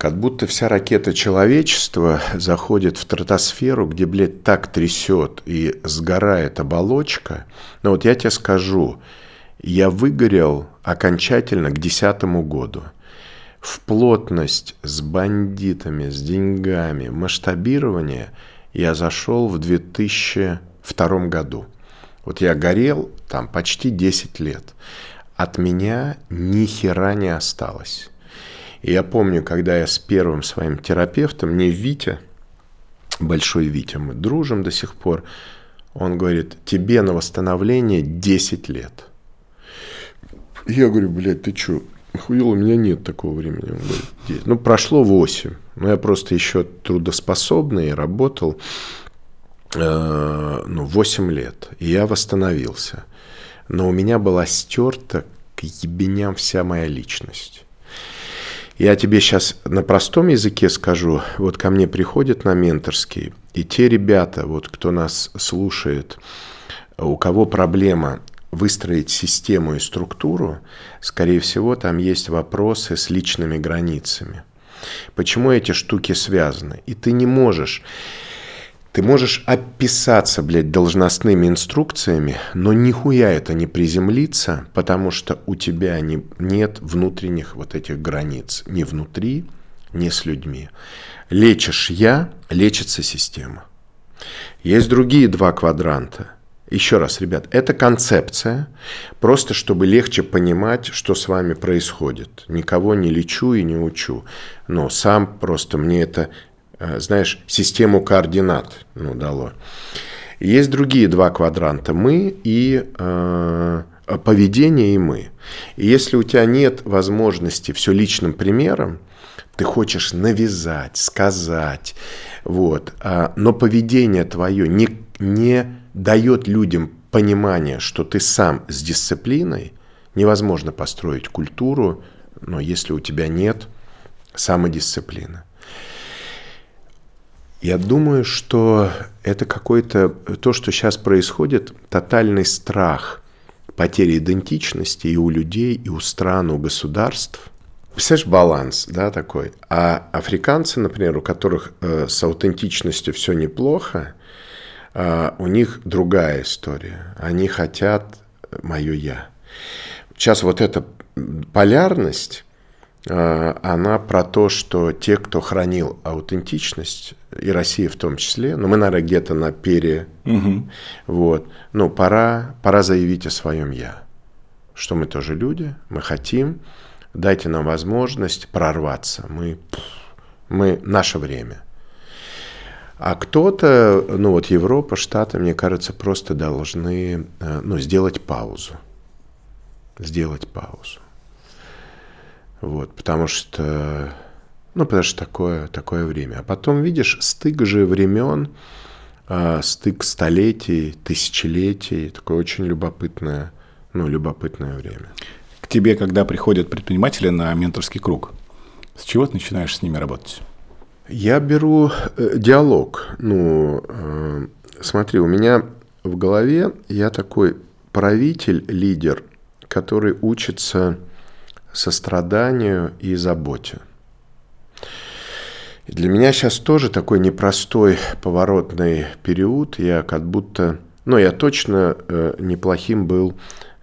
как будто вся ракета человечества заходит в стратосферу, где, блядь, так трясет и сгорает оболочка. Но вот я тебе скажу, я выгорел окончательно к десятому году. В плотность с бандитами, с деньгами, масштабирование я зашел в 2002 году. Вот я горел там почти 10 лет. От меня ни хера не осталось. И я помню, когда я с первым своим терапевтом, мне Витя, большой Витя, мы дружим до сих пор, он говорит, тебе на восстановление 10 лет. Я говорю, блядь, ты что, хуел, у меня нет такого времени. Он говорит, 10. Ну, прошло 8. Но я просто еще трудоспособный работал э, ну, 8 лет. И я восстановился. Но у меня была стерта к ебеням вся моя личность. Я тебе сейчас на простом языке скажу. Вот ко мне приходят на менторский, и те ребята, вот кто нас слушает, у кого проблема выстроить систему и структуру, скорее всего, там есть вопросы с личными границами. Почему эти штуки связаны? И ты не можешь ты можешь описаться, блядь, должностными инструкциями, но нихуя это не приземлиться, потому что у тебя не, нет внутренних вот этих границ. Ни внутри, ни с людьми. Лечишь я, лечится система. Есть другие два квадранта. Еще раз, ребят, это концепция, просто чтобы легче понимать, что с вами происходит. Никого не лечу и не учу, но сам просто мне это знаешь, систему координат ну, дало. Есть другие два квадранта. Мы и э, поведение и мы. И если у тебя нет возможности все личным примером, ты хочешь навязать, сказать, вот, а, но поведение твое не, не дает людям понимания, что ты сам с дисциплиной, невозможно построить культуру, но если у тебя нет самодисциплины. Я думаю, что это какой-то, то, что сейчас происходит, тотальный страх потери идентичности и у людей, и у стран, у государств. Представляешь, баланс, да, такой. А африканцы, например, у которых э, с аутентичностью все неплохо, э, у них другая история. Они хотят мое я. Сейчас вот эта полярность, э, она про то, что те, кто хранил аутентичность, и Россия в том числе, но мы, наверное, где-то на пере, угу. вот, ну, пора, пора заявить о своем «я», что мы тоже люди, мы хотим, дайте нам возможность прорваться, мы, мы наше время. А кто-то, ну вот Европа, Штаты, мне кажется, просто должны э, ну, сделать паузу. Сделать паузу. Вот, потому что ну, потому что такое, такое время. А потом, видишь, стык же времен, э, стык столетий, тысячелетий, такое очень любопытное, ну, любопытное время. К тебе, когда приходят предприниматели на менторский круг, с чего ты начинаешь с ними работать? Я беру э, диалог. Ну, э, смотри, у меня в голове я такой правитель, лидер, который учится состраданию и заботе. Для меня сейчас тоже такой непростой поворотный период. Я как будто, ну, я точно э, неплохим был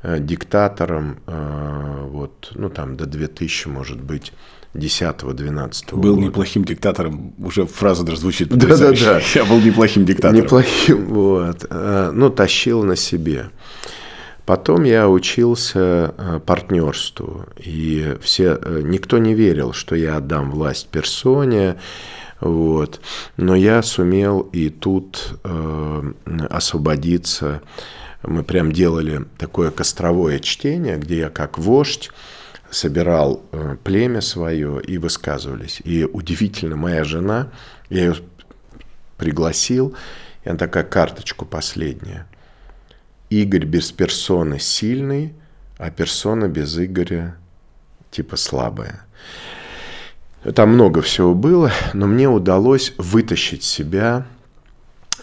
э, диктатором, э, вот, ну, там, до 2000, может быть, 10-12 Был года. неплохим диктатором, уже фраза даже звучит потрясающе. Да, да, да. Я был неплохим диктатором. Неплохим, вот. Э, ну, тащил на себе. Потом я учился э, партнерству, и все, э, никто не верил, что я отдам власть персоне, вот. Но я сумел и тут э, освободиться. Мы прям делали такое костровое чтение, где я как вождь собирал э, племя свое и высказывались. И удивительно, моя жена, я ее пригласил, и она такая карточку последняя – Игорь без персоны сильный, а персона без Игоря типа слабая. Там много всего было, но мне удалось вытащить себя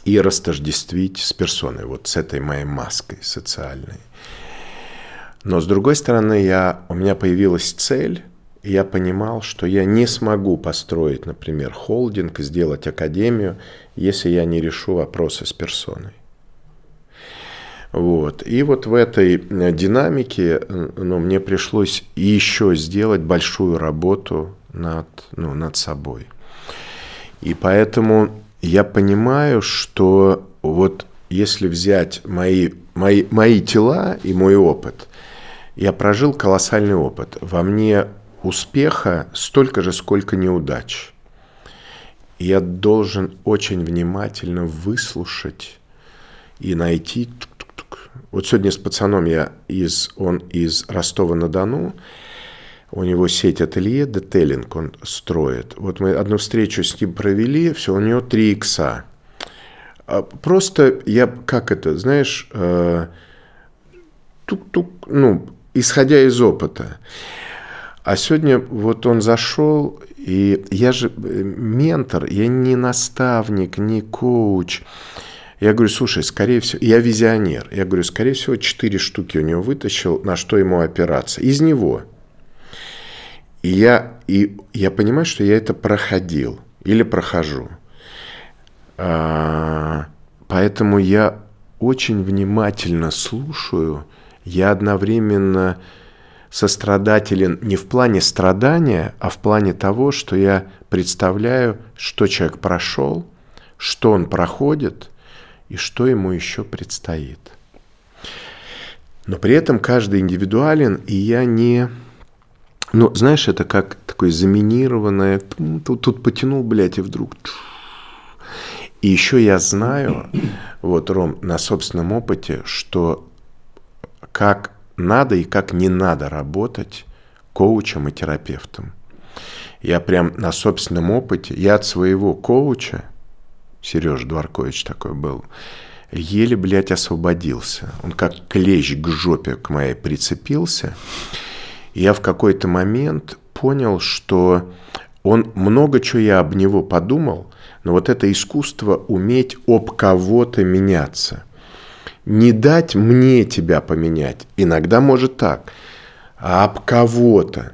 и растождествить с персоной, вот с этой моей маской социальной. Но с другой стороны, я, у меня появилась цель, и я понимал, что я не смогу построить, например, холдинг, сделать академию, если я не решу вопросы с персоной. Вот. И вот в этой э, динамике ну, мне пришлось еще сделать большую работу над, ну, над собой. И поэтому я понимаю, что вот если взять мои, мои, мои тела и мой опыт, я прожил колоссальный опыт. Во мне успеха столько же, сколько неудач. Я должен очень внимательно выслушать и найти вот сегодня с пацаном я из, он из Ростова-на-Дону, у него сеть ателье, детейлинг он строит. Вот мы одну встречу с ним провели, все, у него 3 икса. А просто я, как это, знаешь, э, тук-тук, ну, исходя из опыта. А сегодня вот он зашел, и я же э, ментор, я не наставник, не коуч. Я говорю, слушай, скорее всего, я визионер. Я говорю, скорее всего, четыре штуки у него вытащил, на что ему опираться. Из него. И я, и я понимаю, что я это проходил или прохожу. А, поэтому я очень внимательно слушаю. Я одновременно сострадателен не в плане страдания, а в плане того, что я представляю, что человек прошел, что он проходит – и что ему еще предстоит. Но при этом каждый индивидуален, и я не... Ну, знаешь, это как такое заминированное... Тут, тут потянул, блядь, и вдруг... И еще я знаю, вот, Ром, на собственном опыте, что как надо и как не надо работать коучем и терапевтом. Я прям на собственном опыте, я от своего коуча, Сережа Дворкович такой был, еле, блядь, освободился. Он как клещ к жопе к моей прицепился. И я в какой-то момент понял, что он много чего я об него подумал, но вот это искусство уметь об кого-то меняться. Не дать мне тебя поменять. Иногда может так. А об кого-то.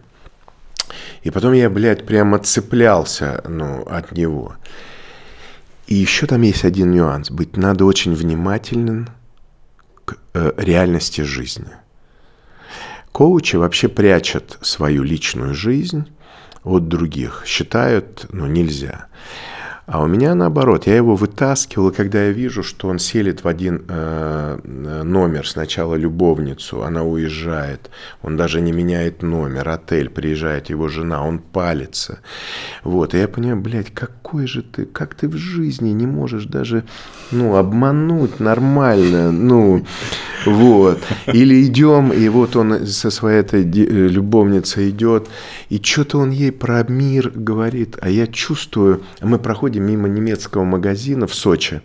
И потом я, блядь, прямо цеплялся ну, от него. И еще там есть один нюанс. Быть надо очень внимательным к э, реальности жизни. Коучи вообще прячут свою личную жизнь от других. Считают, ну, нельзя. А у меня наоборот, я его вытаскивал, когда я вижу, что он селит в один э, номер сначала любовницу, она уезжает, он даже не меняет номер, отель, приезжает его жена, он палится. Вот, и я понимаю, блядь, какой же ты, как ты в жизни не можешь даже, ну, обмануть нормально, ну, вот. Или идем, и вот он со своей этой э, любовницей идет, и что-то он ей про мир говорит, а я чувствую, мы проходим мимо немецкого магазина в Сочи.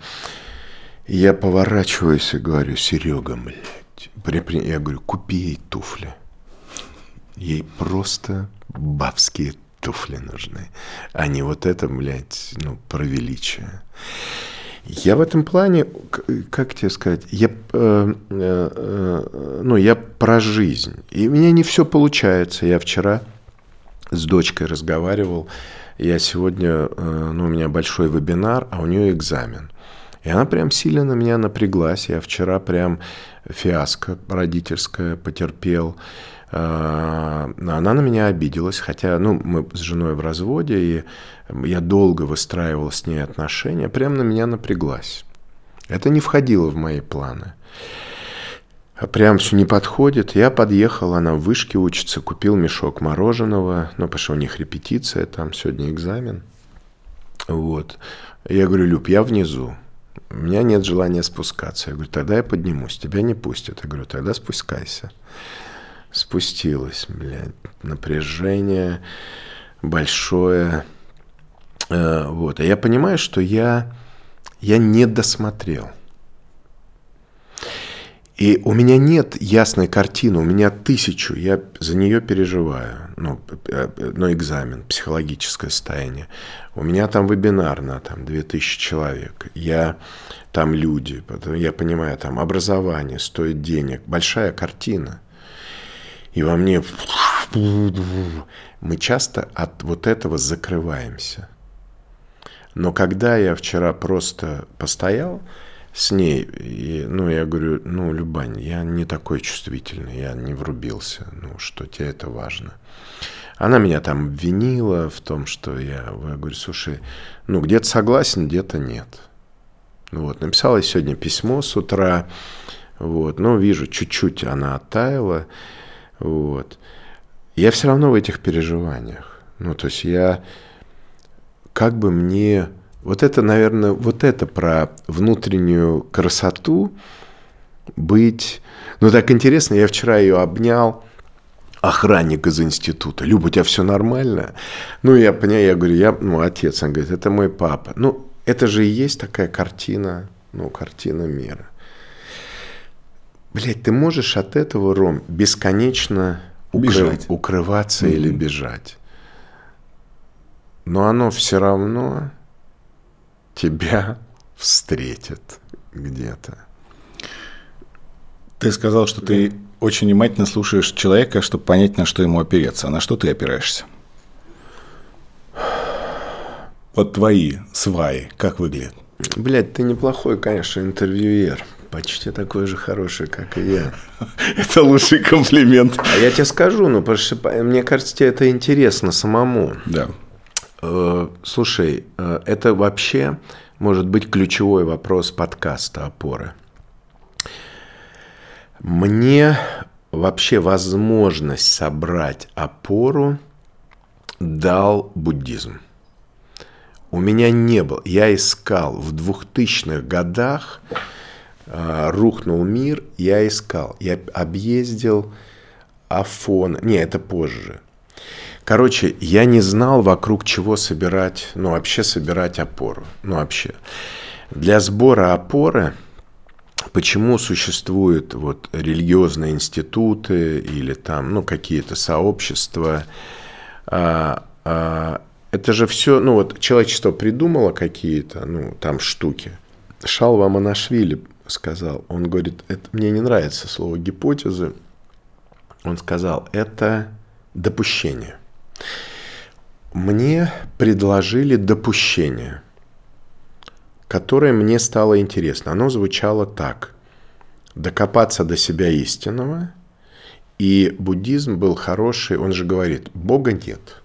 Я поворачиваюсь и говорю, Серега, блядь. Я говорю, купи ей туфли. Ей просто бабские туфли нужны. А не вот это, блядь, ну, про величие. Я в этом плане, как тебе сказать, я, э, э, э, ну, я про жизнь. И у меня не все получается. Я вчера с дочкой разговаривал, я сегодня, э, ну, у меня большой вебинар, а у нее экзамен. И она прям сильно на меня напряглась. Я вчера прям фиаско родительское потерпел. Э, она на меня обиделась, хотя, ну, мы с женой в разводе, и я долго выстраивал с ней отношения, прям на меня напряглась. Это не входило в мои планы. А прям все не подходит. Я подъехал, она в вышке учится, купил мешок мороженого, ну, потому что у них репетиция, там сегодня экзамен. Вот. Я говорю, Люб, я внизу. У меня нет желания спускаться. Я говорю, тогда я поднимусь, тебя не пустят. Я говорю, тогда спускайся. Спустилась, блядь, напряжение большое. Э, вот. А я понимаю, что я, я не досмотрел. И у меня нет ясной картины, у меня тысячу, я за нее переживаю. Ну, э, ну экзамен, психологическое состояние. У меня там вебинар на там, 2000 человек. Я там люди, я понимаю, там образование стоит денег, большая картина. И во мне мы часто от вот этого закрываемся. Но когда я вчера просто постоял, с ней. И, ну, я говорю, ну, Любань, я не такой чувствительный, я не врубился, ну, что тебе это важно. Она меня там обвинила в том, что я, я говорю, слушай, ну, где-то согласен, где-то нет. Ну, вот, написала сегодня письмо с утра, вот, но вижу, чуть-чуть она оттаяла, вот. Я все равно в этих переживаниях. Ну, то есть я, как бы мне вот это, наверное, вот это про внутреннюю красоту быть... Ну, так интересно, я вчера ее обнял, охранник из института. Люба, у тебя все нормально? Ну, я понимаю, я говорю, я, ну, отец, он говорит, это мой папа. Ну, это же и есть такая картина, ну, картина мира. Блять, ты можешь от этого, Ром, бесконечно укры... укрываться mm-hmm. или бежать. Но оно все равно тебя встретят где-то. Ты сказал, что ты очень внимательно слушаешь человека, чтобы понять, на что ему опереться. А на что ты опираешься? Вот твои сваи, как выглядят? Блядь, ты неплохой, конечно, интервьюер. Почти такой же хороший, как и я. Это лучший комплимент. А я тебе скажу, ну, потому что, мне кажется, тебе это интересно самому. Да. Э, слушай, э, это вообще может быть ключевой вопрос подкаста «Опоры». Мне вообще возможность собрать опору дал буддизм. У меня не было. Я искал в 2000-х годах э, рухнул мир, я искал. Я объездил Афон. Не, это позже. Короче, я не знал, вокруг чего собирать, ну, вообще собирать опору. Ну, вообще. Для сбора опоры, почему существуют вот религиозные институты или там, ну, какие-то сообщества, а, а, это же все, ну, вот человечество придумало какие-то, ну, там штуки. Шалва Манашвили сказал, он говорит, это, мне не нравится слово гипотезы, он сказал, это допущение. Мне предложили допущение, которое мне стало интересно. Оно звучало так. Докопаться до себя истинного. И буддизм был хороший, он же говорит, Бога нет.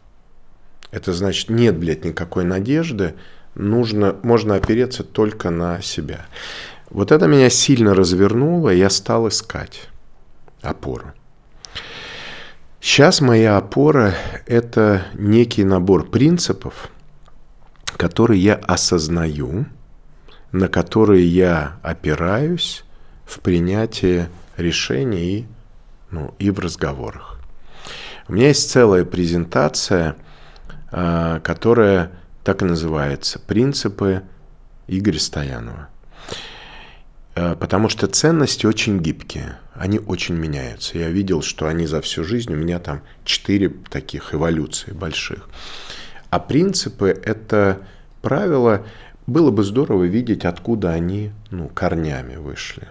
Это значит, нет, блядь, никакой надежды, нужно, можно опереться только на себя. Вот это меня сильно развернуло, и я стал искать опору. Сейчас моя опора – это некий набор принципов, которые я осознаю, на которые я опираюсь в принятии решений ну, и в разговорах. У меня есть целая презентация, а, которая так и называется «Принципы Игоря Стоянова». А, потому что ценности очень гибкие – они очень меняются. Я видел, что они за всю жизнь, у меня там четыре таких эволюции больших. А принципы – это правила, было бы здорово видеть, откуда они ну, корнями вышли.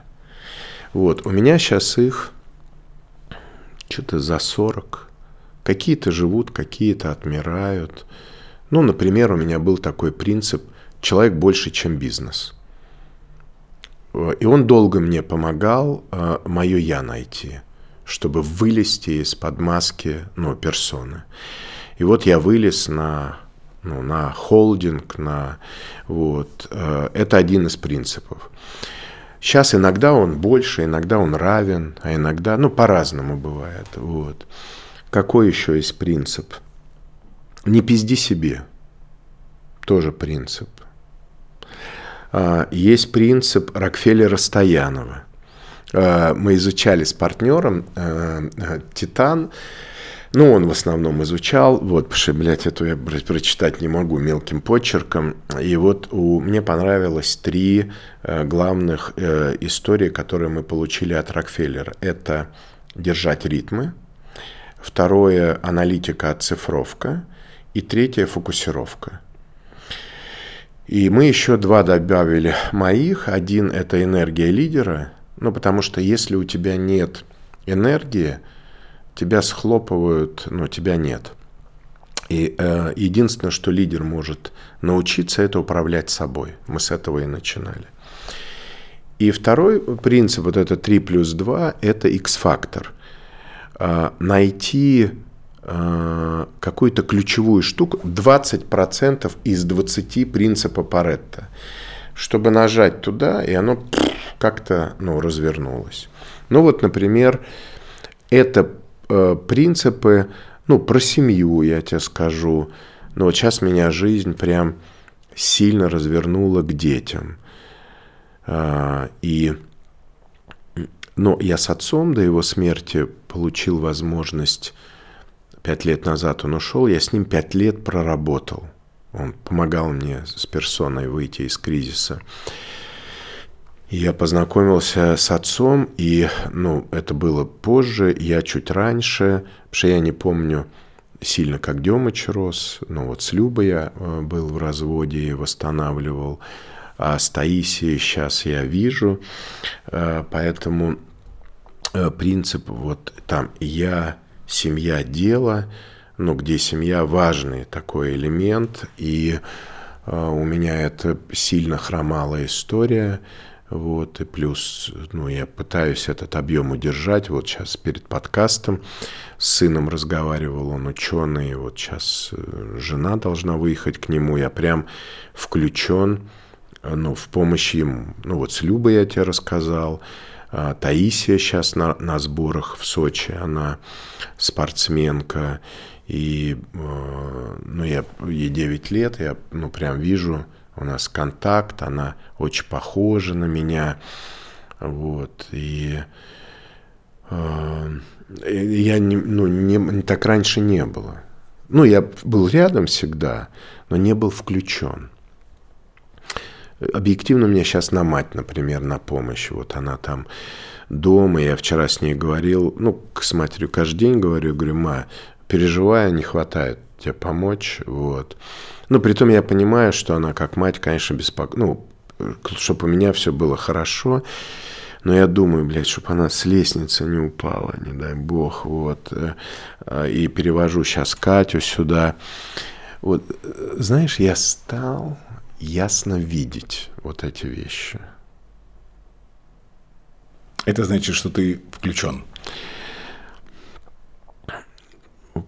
Вот, у меня сейчас их что-то за 40. Какие-то живут, какие-то отмирают. Ну, например, у меня был такой принцип «человек больше, чем бизнес». И он долго мне помогал э, мое «я» найти, чтобы вылезти из-под маски ну, персоны. И вот я вылез на, ну, на холдинг, на, вот, э, это один из принципов. Сейчас иногда он больше, иногда он равен, а иногда, ну, по-разному бывает. Вот. Какой еще есть принцип? Не пизди себе. Тоже принцип. А, есть принцип Рокфеллера-Стоянова. А, мы изучали с партнером а, «Титан», ну, он в основном изучал, вот, потому что, блядь, эту я прочитать не могу мелким почерком. И вот у, мне понравилось три главных э, истории, которые мы получили от Рокфеллера. Это держать ритмы, второе – аналитика, оцифровка, и третье – фокусировка. И мы еще два добавили моих. Один – это энергия лидера. Ну, потому что если у тебя нет энергии, тебя схлопывают, но тебя нет. И э, единственное, что лидер может научиться, это управлять собой. Мы с этого и начинали. И второй принцип, вот это 3 плюс 2, это X-фактор. Э, найти Э, какую-то ключевую штуку, 20% из 20 принципа Паретта, чтобы нажать туда, и оно как-то ну, развернулось. Ну вот, например, это э, принципы, ну, про семью я тебе скажу. Но вот сейчас меня жизнь прям сильно развернула к детям. Э, и но я с отцом до его смерти получил возможность Пять лет назад он ушел, я с ним пять лет проработал. Он помогал мне с персоной выйти из кризиса. Я познакомился с отцом, и, ну, это было позже, я чуть раньше, потому что я не помню сильно, как Демыч рос, ну, вот с Любой я э, был в разводе и восстанавливал, а с Таисией сейчас я вижу, э, поэтому э, принцип вот там я семья дело, ну, где семья важный такой элемент, и э, у меня это сильно хромала история, вот, и плюс, ну, я пытаюсь этот объем удержать, вот сейчас перед подкастом с сыном разговаривал, он ученый, вот сейчас э, жена должна выехать к нему, я прям включен, ну, в помощь ему, ну, вот с Любой я тебе рассказал, Таисия сейчас на, на сборах в Сочи, она спортсменка. И э, ну, я, ей 9 лет, я ну, прям вижу, у нас контакт, она очень похожа на меня. Вот, и э, я не, ну, не, так раньше не было. Ну, я был рядом всегда, но не был включен. Объективно мне сейчас на мать, например, на помощь. Вот она там дома, я вчера с ней говорил, ну, с матерью каждый день говорю, говорю, ма, переживая, не хватает тебе помочь, вот. Ну, при том я понимаю, что она как мать, конечно, беспокоит, ну, чтобы у меня все было хорошо, но я думаю, блядь, чтобы она с лестницы не упала, не дай бог, вот. Э, и перевожу сейчас Катю сюда. Вот, э, знаешь, я стал ясно видеть вот эти вещи. Это значит, что ты включен.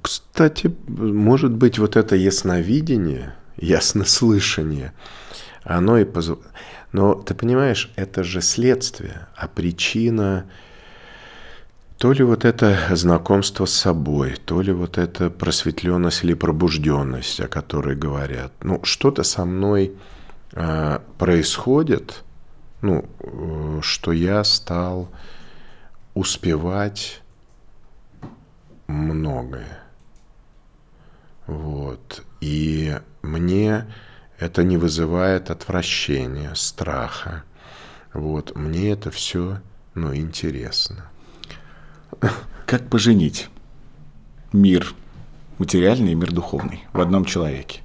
Кстати, может быть, вот это ясновидение, яснослышание, оно и позволяет. Но ты понимаешь, это же следствие, а причина то ли вот это знакомство с собой, то ли вот это просветленность или пробужденность, о которой говорят. Ну, что-то со мной э, происходит, ну, э, что я стал успевать многое. Вот. И мне это не вызывает отвращения, страха. Вот. Мне это все, ну, интересно. Как поженить мир материальный и мир духовный в одном человеке?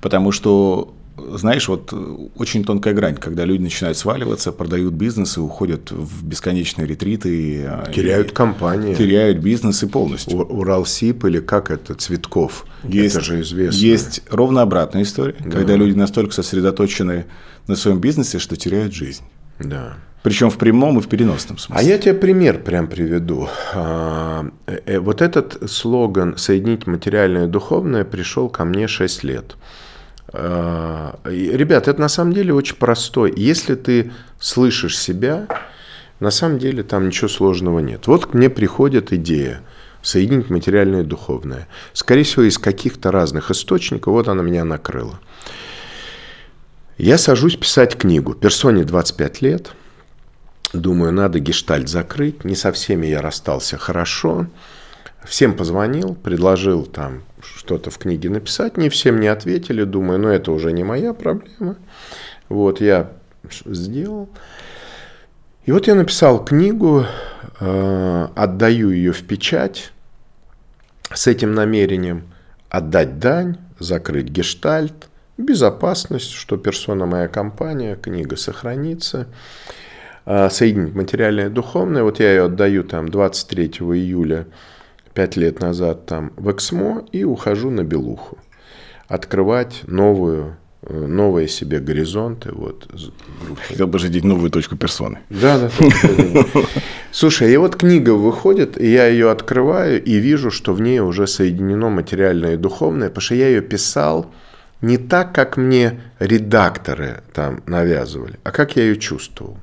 Потому что знаешь, вот очень тонкая грань, когда люди начинают сваливаться, продают бизнес и уходят в бесконечные ретриты. А, теряют компании. Теряют бизнесы полностью. Уралсип или как это, Цветков. Есть, это же известно. Есть ровно обратная история, да. когда люди настолько сосредоточены на своем бизнесе, что теряют жизнь. Да. Причем в прямом и в переносном смысле. А я тебе пример прям приведу. А, э, э, вот этот слоган «Соединить материальное и духовное» пришел ко мне 6 лет. А, ребят, это на самом деле очень простой. Если ты слышишь себя, на самом деле там ничего сложного нет. Вот к мне приходит идея соединить материальное и духовное. Скорее всего, из каких-то разных источников. Вот она меня накрыла. Я сажусь писать книгу. Персоне 25 лет – Думаю, надо гештальт закрыть. Не со всеми я расстался хорошо. Всем позвонил, предложил там что-то в книге написать. Не всем не ответили. Думаю, ну это уже не моя проблема. Вот я сделал. И вот я написал книгу, э, отдаю ее в печать с этим намерением отдать дань, закрыть гештальт, безопасность, что персона моя компания, книга сохранится. А, соединить материальное и духовное. Вот я ее отдаю там 23 июля, 5 лет назад там в Эксмо и ухожу на Белуху. Открывать новую э, новые себе горизонты. Вот, Хотел бы жить новую точку персоны. Да, да. Слушай, и вот книга выходит, и я ее открываю и вижу, что в ней уже соединено материальное и духовное, потому что я ее писал не так, как мне редакторы там навязывали, а как я ее чувствовал.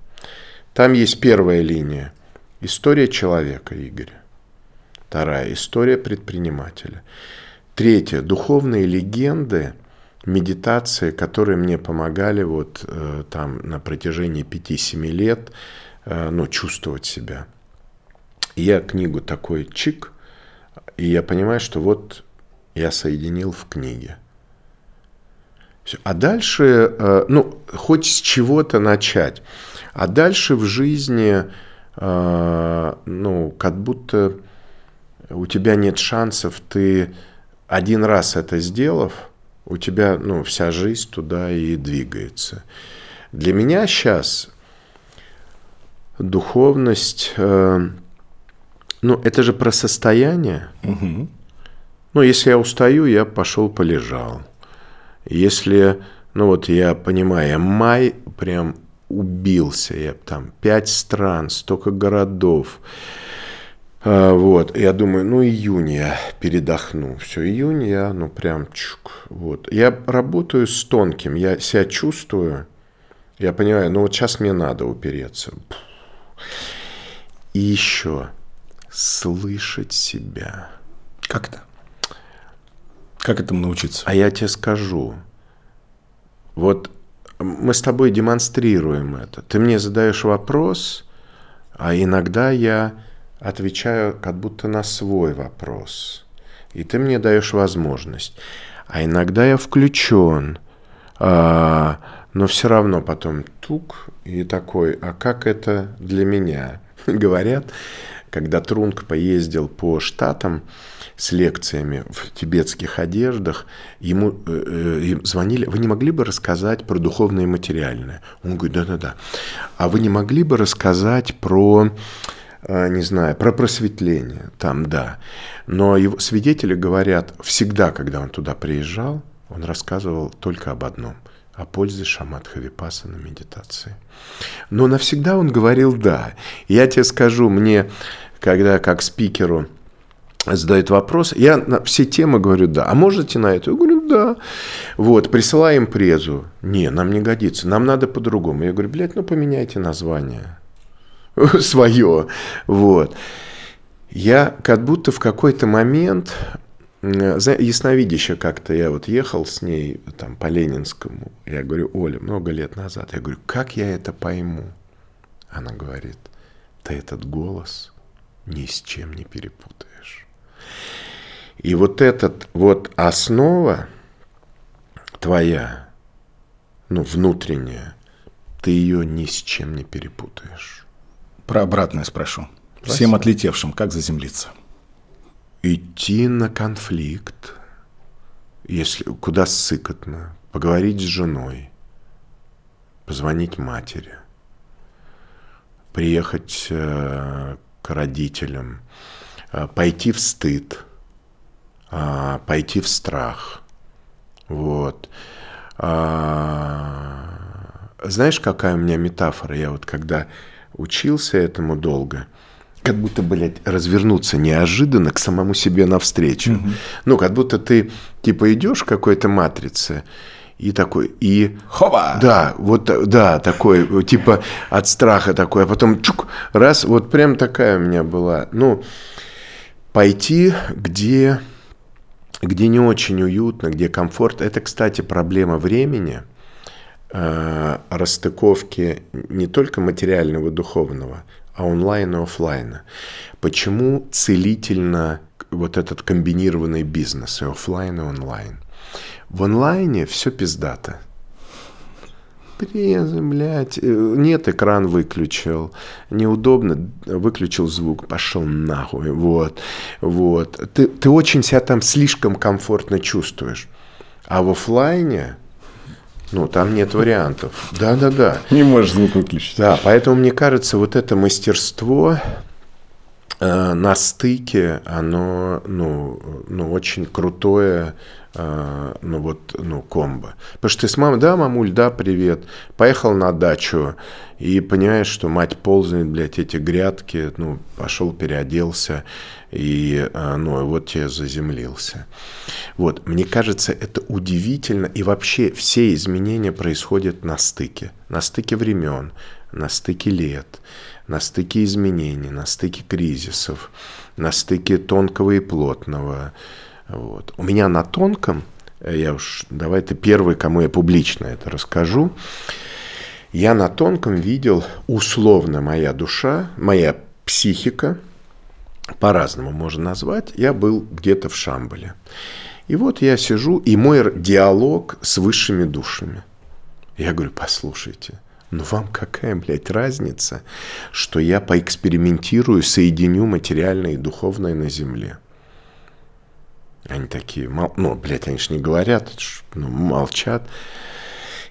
Там есть первая линия. История человека, Игорь. Вторая. История предпринимателя. Третья. Духовные легенды, медитации, которые мне помогали вот э, там на протяжении 5-7 лет э, ну, чувствовать себя. И я книгу такой чик, и я понимаю, что вот я соединил в книге. Все. А дальше, э, ну, хоть с чего-то начать. А дальше в жизни, э, ну, как будто у тебя нет шансов, ты один раз это сделав, у тебя, ну, вся жизнь туда и двигается. Для меня сейчас духовность, э, ну, это же про состояние. Угу. Ну, если я устаю, я пошел полежал. Если, ну вот я понимаю, май прям убился. Я там пять стран, столько городов. А, вот, я думаю, ну, июнь я передохну. Все, июнь я, ну, прям чук. Вот. Я работаю с тонким, я себя чувствую, я понимаю, ну, вот сейчас мне надо упереться. И еще слышать себя. Как это? Как этому научиться? А я тебе скажу. Вот мы с тобой демонстрируем это. Ты мне задаешь вопрос, а иногда я отвечаю как будто на свой вопрос. И ты мне даешь возможность. А иногда я включен, а, но все равно потом тук и такой, а как это для меня? Говорят, когда Трунг поездил по штатам с лекциями в тибетских одеждах, ему э, э, звонили, вы не могли бы рассказать про духовное и материальное? Он говорит, да-да-да. А вы не могли бы рассказать про э, не знаю, про просветление, там, да. Но его свидетели говорят, всегда, когда он туда приезжал, он рассказывал только об одном – о пользе шаматха випасана медитации. Но навсегда он говорил «да». Я тебе скажу, мне, когда как спикеру задают вопрос, я на все темы говорю «да». А можете на это? Я говорю «да». Вот, присылаем презу. Не, нам не годится, нам надо по-другому. Я говорю, блядь, ну поменяйте название свое. Вот. Я как будто в какой-то момент ясновидящая как-то, я вот ехал с ней там по Ленинскому, я говорю, Оля, много лет назад, я говорю, как я это пойму? Она говорит, ты этот голос ни с чем не перепутаешь. И вот этот вот основа твоя, ну, внутренняя, ты ее ни с чем не перепутаешь. Про обратное спрошу. Спасибо. Всем отлетевшим, как заземлиться? идти на конфликт, если куда сыкотно, поговорить с женой, позвонить матери, приехать э, к родителям, э, пойти в стыд, э, пойти в страх. Вот. А, знаешь, какая у меня метафора? Я вот когда учился этому долго – как будто, блядь, развернуться неожиданно к самому себе навстречу. Угу. Ну, как будто ты, типа, идешь в какой-то матрице, и такой, и... Хоба! Да, вот, да, такой, типа, от страха такой, а потом чук, раз, вот прям такая у меня была. Ну, пойти, где, где не очень уютно, где комфорт. Это, кстати, проблема времени, э, расстыковки не только материального, духовного, а онлайн и офлайна. Почему целительно вот этот комбинированный бизнес и офлайн и онлайн? В онлайне все пиздато. Презы, блядь, э, нет, экран выключил, неудобно, выключил звук, пошел нахуй, вот, вот. Ты, ты очень себя там слишком комфортно чувствуешь. А в офлайне ну, там нет вариантов. Да-да-да. Не можешь звук выключить. Да, поэтому мне кажется, вот это мастерство э, на стыке, оно, ну, ну очень крутое, ну вот, ну, комбо. Потому что ты с мамой, да, мамуль, да, привет, поехал на дачу, и понимаешь, что мать ползает, блядь, эти грядки, ну, пошел, переоделся, и, а, ну, вот тебе заземлился. Вот, мне кажется, это удивительно, и вообще все изменения происходят на стыке, на стыке времен, на стыке лет, на стыке изменений, на стыке кризисов, на стыке тонкого и плотного. Вот. У меня на тонком, я уж, давай ты первый, кому я публично это расскажу, я на тонком видел условно моя душа, моя психика, по-разному можно назвать, я был где-то в Шамбале. И вот я сижу, и мой диалог с высшими душами. Я говорю, послушайте, ну вам какая, блядь, разница, что я поэкспериментирую, соединю материальное и духовное на земле? Они такие, ну, блядь, они же не говорят, ну, молчат.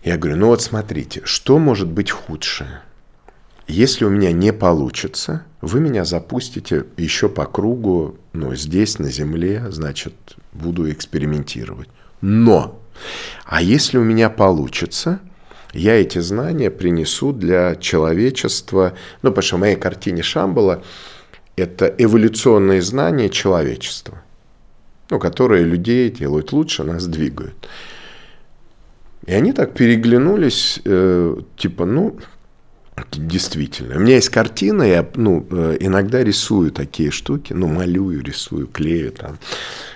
Я говорю, ну вот смотрите, что может быть худшее? Если у меня не получится, вы меня запустите еще по кругу, ну, здесь, на Земле, значит, буду экспериментировать. Но, а если у меня получится, я эти знания принесу для человечества, ну, потому что в моей картине Шамбала это эволюционные знания человечества, ну, которые людей делают лучше, нас двигают. И они так переглянулись, э, типа, ну, действительно. У меня есть картина, я ну, э, иногда рисую такие штуки, ну, малюю, рисую, клею там.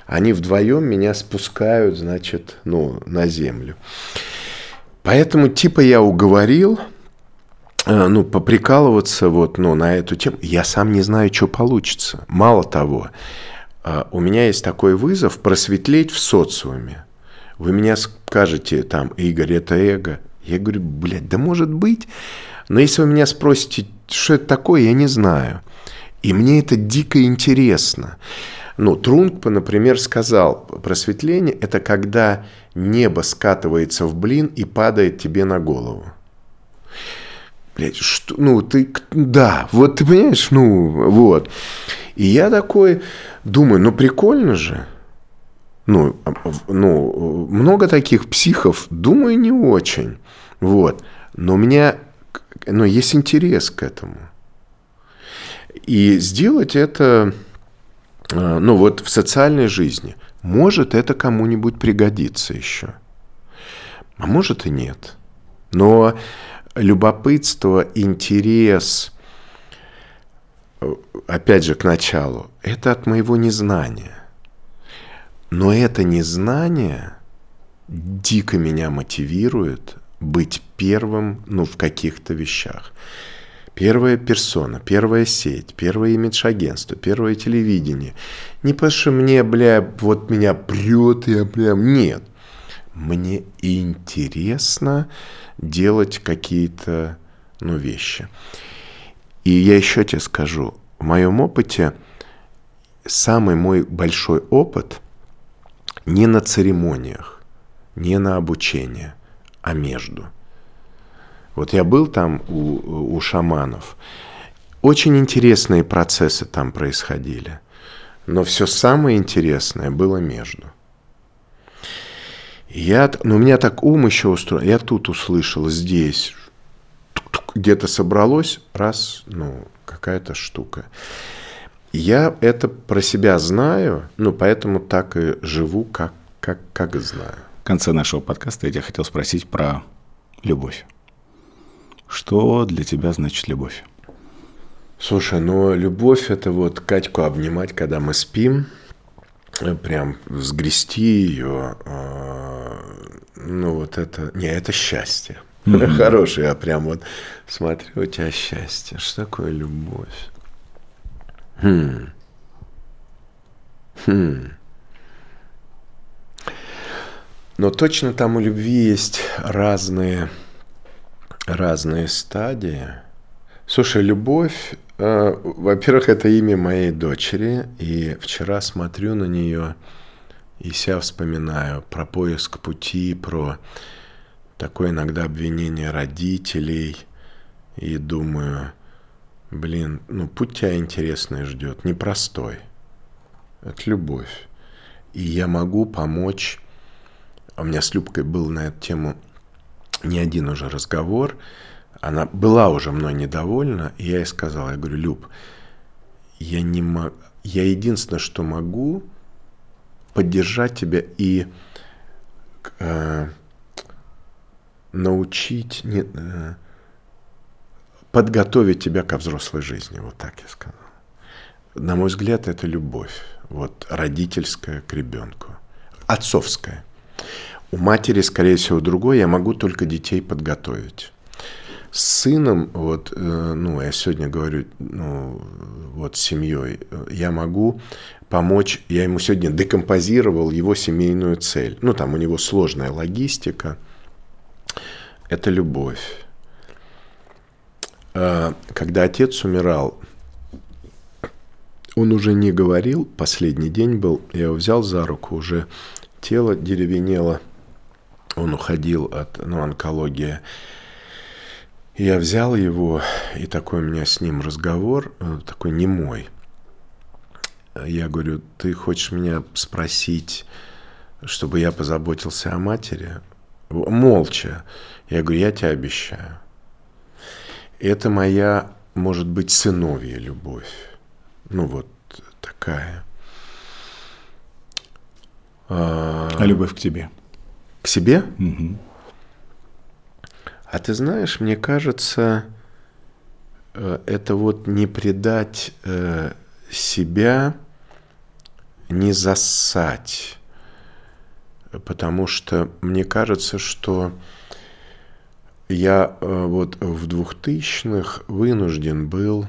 Они вдвоем меня спускают, значит, ну, на землю. Поэтому типа я уговорил, э, ну, поприкалываться вот, ну, на эту тему. Я сам не знаю, что получится. Мало того, у меня есть такой вызов просветлеть в социуме. Вы меня скажете, там, Игорь, это эго. Я говорю, блядь, да может быть. Но если вы меня спросите, что это такое, я не знаю. И мне это дико интересно. Ну, Трунгпа, например, сказал, просветление – это когда небо скатывается в блин и падает тебе на голову. Блять, что, ну, ты, да, вот ты понимаешь, ну, вот. И я такой думаю, ну, прикольно же. Ну, ну, много таких психов, думаю, не очень. Вот. Но у меня ну, есть интерес к этому. И сделать это, э, ну вот в социальной жизни, может это кому-нибудь пригодится еще. А может и нет. Но любопытство, интерес, э, опять же, к началу, это от моего незнания. Но это незнание дико меня мотивирует быть первым ну, в каких-то вещах. Первая персона, первая сеть, первое имидж-агентство, первое телевидение. Не потому что мне, бля, вот меня прет, я прям... Нет. Мне интересно делать какие-то ну, вещи. И я еще тебе скажу, в моем опыте самый мой большой опыт не на церемониях, не на обучение, а между – вот я был там у, у шаманов. Очень интересные процессы там происходили. Но все самое интересное было между. Я, ну, у меня так ум еще устроен. Я тут услышал, здесь, где-то собралось, раз, ну, какая-то штука. Я это про себя знаю, ну, поэтому так и живу, как, как, как знаю. В конце нашего подкаста я тебя хотел спросить про любовь. Что для тебя значит любовь? Слушай, ну любовь это вот Катьку обнимать, когда мы спим, прям сгрести ее, а, ну вот это, не, это счастье. Mm-hmm. Хороший, я прям вот смотрю, у тебя счастье. Что такое любовь? Хм. Хм. Но точно там у любви есть разные разные стадии. Слушай, любовь, э, во-первых, это имя моей дочери, и вчера смотрю на нее и себя вспоминаю про поиск пути, про такое иногда обвинение родителей, и думаю, блин, ну путь тебя интересный ждет, непростой. Это любовь. И я могу помочь, у меня с Любкой был на эту тему не один уже разговор. Она была уже мной недовольна, и я ей сказал, я говорю, Люб, я не могу, я единственное, что могу, поддержать тебя и э, научить, не, э, подготовить тебя ко взрослой жизни, вот так я сказал. На мой взгляд, это любовь, вот родительская к ребенку, отцовская. У матери, скорее всего, другой, я могу только детей подготовить. С сыном, вот, э, ну, я сегодня говорю, ну, вот с семьей, я могу помочь, я ему сегодня декомпозировал его семейную цель. Ну, там у него сложная логистика. Это любовь. А, когда отец умирал, он уже не говорил, последний день был, я его взял за руку, уже тело деревенело – он уходил от ну, онкологии. Я взял его, и такой у меня с ним разговор, э, такой немой. Я говорю, ты хочешь меня спросить, чтобы я позаботился о матери? Молча. Я говорю, я тебе обещаю. Это моя, может быть, сыновья любовь. Ну вот такая. А, а любовь к тебе? К себе? Угу. А ты знаешь, мне кажется, э, это вот не предать э, себя, не засать. Потому что мне кажется, что я э, вот в двухтысячных вынужден был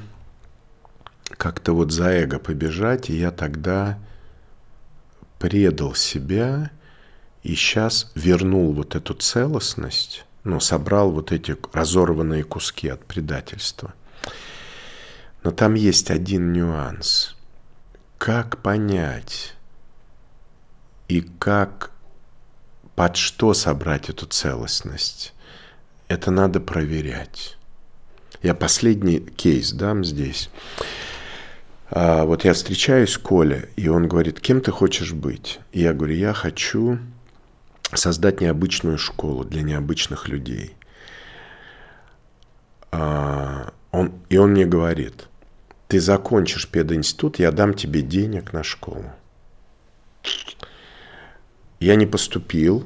как-то вот за эго побежать, и я тогда предал себя и сейчас вернул вот эту целостность, ну, собрал вот эти разорванные куски от предательства. Но там есть один нюанс. Как понять и как под что собрать эту целостность? Это надо проверять. Я последний кейс дам здесь. А вот я встречаюсь с Колей, и он говорит, кем ты хочешь быть? И я говорю, я хочу создать необычную школу для необычных людей. А, он, и он мне говорит, ты закончишь пединститут, я дам тебе денег на школу. Я не поступил,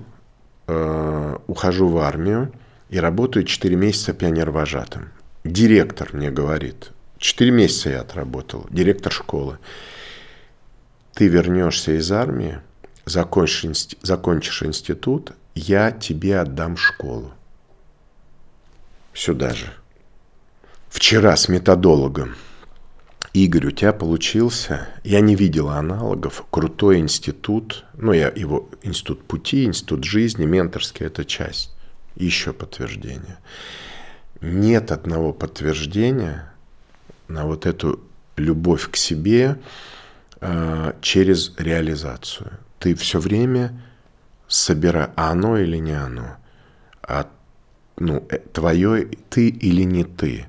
э, ухожу в армию и работаю 4 месяца пионер-вожатым. Директор мне говорит, 4 месяца я отработал, директор школы. Ты вернешься из армии, закончишь, закончишь институт, я тебе отдам школу. Сюда же. Вчера с методологом. Игорь, у тебя получился, я не видел аналогов, крутой институт, ну, я его, институт пути, институт жизни, менторский – это часть. Еще подтверждение. Нет одного подтверждения на вот эту любовь к себе э, через реализацию. Ты все время собираешь, а оно или не оно, а ну, э, твое ты или не ты.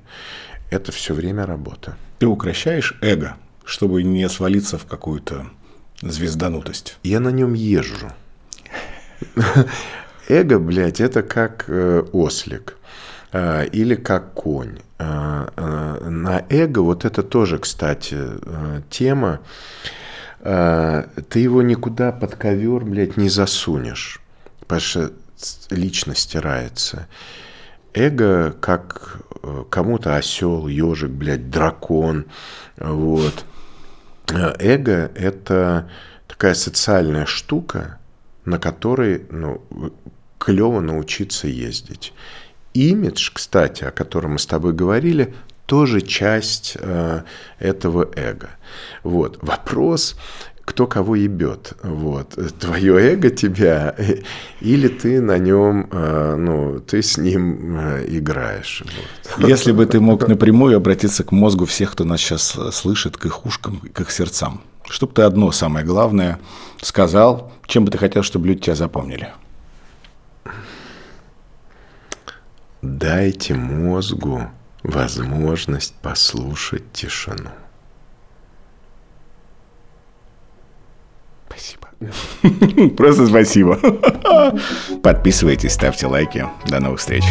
Это все время работа. Ты укращаешь эго, чтобы не свалиться в какую-то звезданутость. Я на нем езжу. Эго, блядь, это как э, ослик э, или как конь. Э, э, на эго, вот это тоже, кстати, э, тема. Э, ты его никуда под ковер, блядь, не засунешь, потому что личность стирается. Эго как э, кому-то осел, ежик, блядь, дракон. Вот. Э, эго – это такая социальная штука, на которой ну, клево научиться ездить. Имидж, кстати, о котором мы с тобой говорили, тоже часть э, этого эго. Вот. Вопрос, кто кого ебет. Вот. Твое эго тебя, или ты на нем, э, ну, ты с ним э, играешь. Вот. Если бы ты мог напрямую обратиться к мозгу всех, кто нас сейчас слышит, к их ушкам, к их сердцам, чтобы ты одно самое главное сказал, чем бы ты хотел, чтобы люди тебя запомнили? Дайте мозгу возможность послушать тишину. Спасибо. Просто спасибо. Подписывайтесь, ставьте лайки. До новых встреч.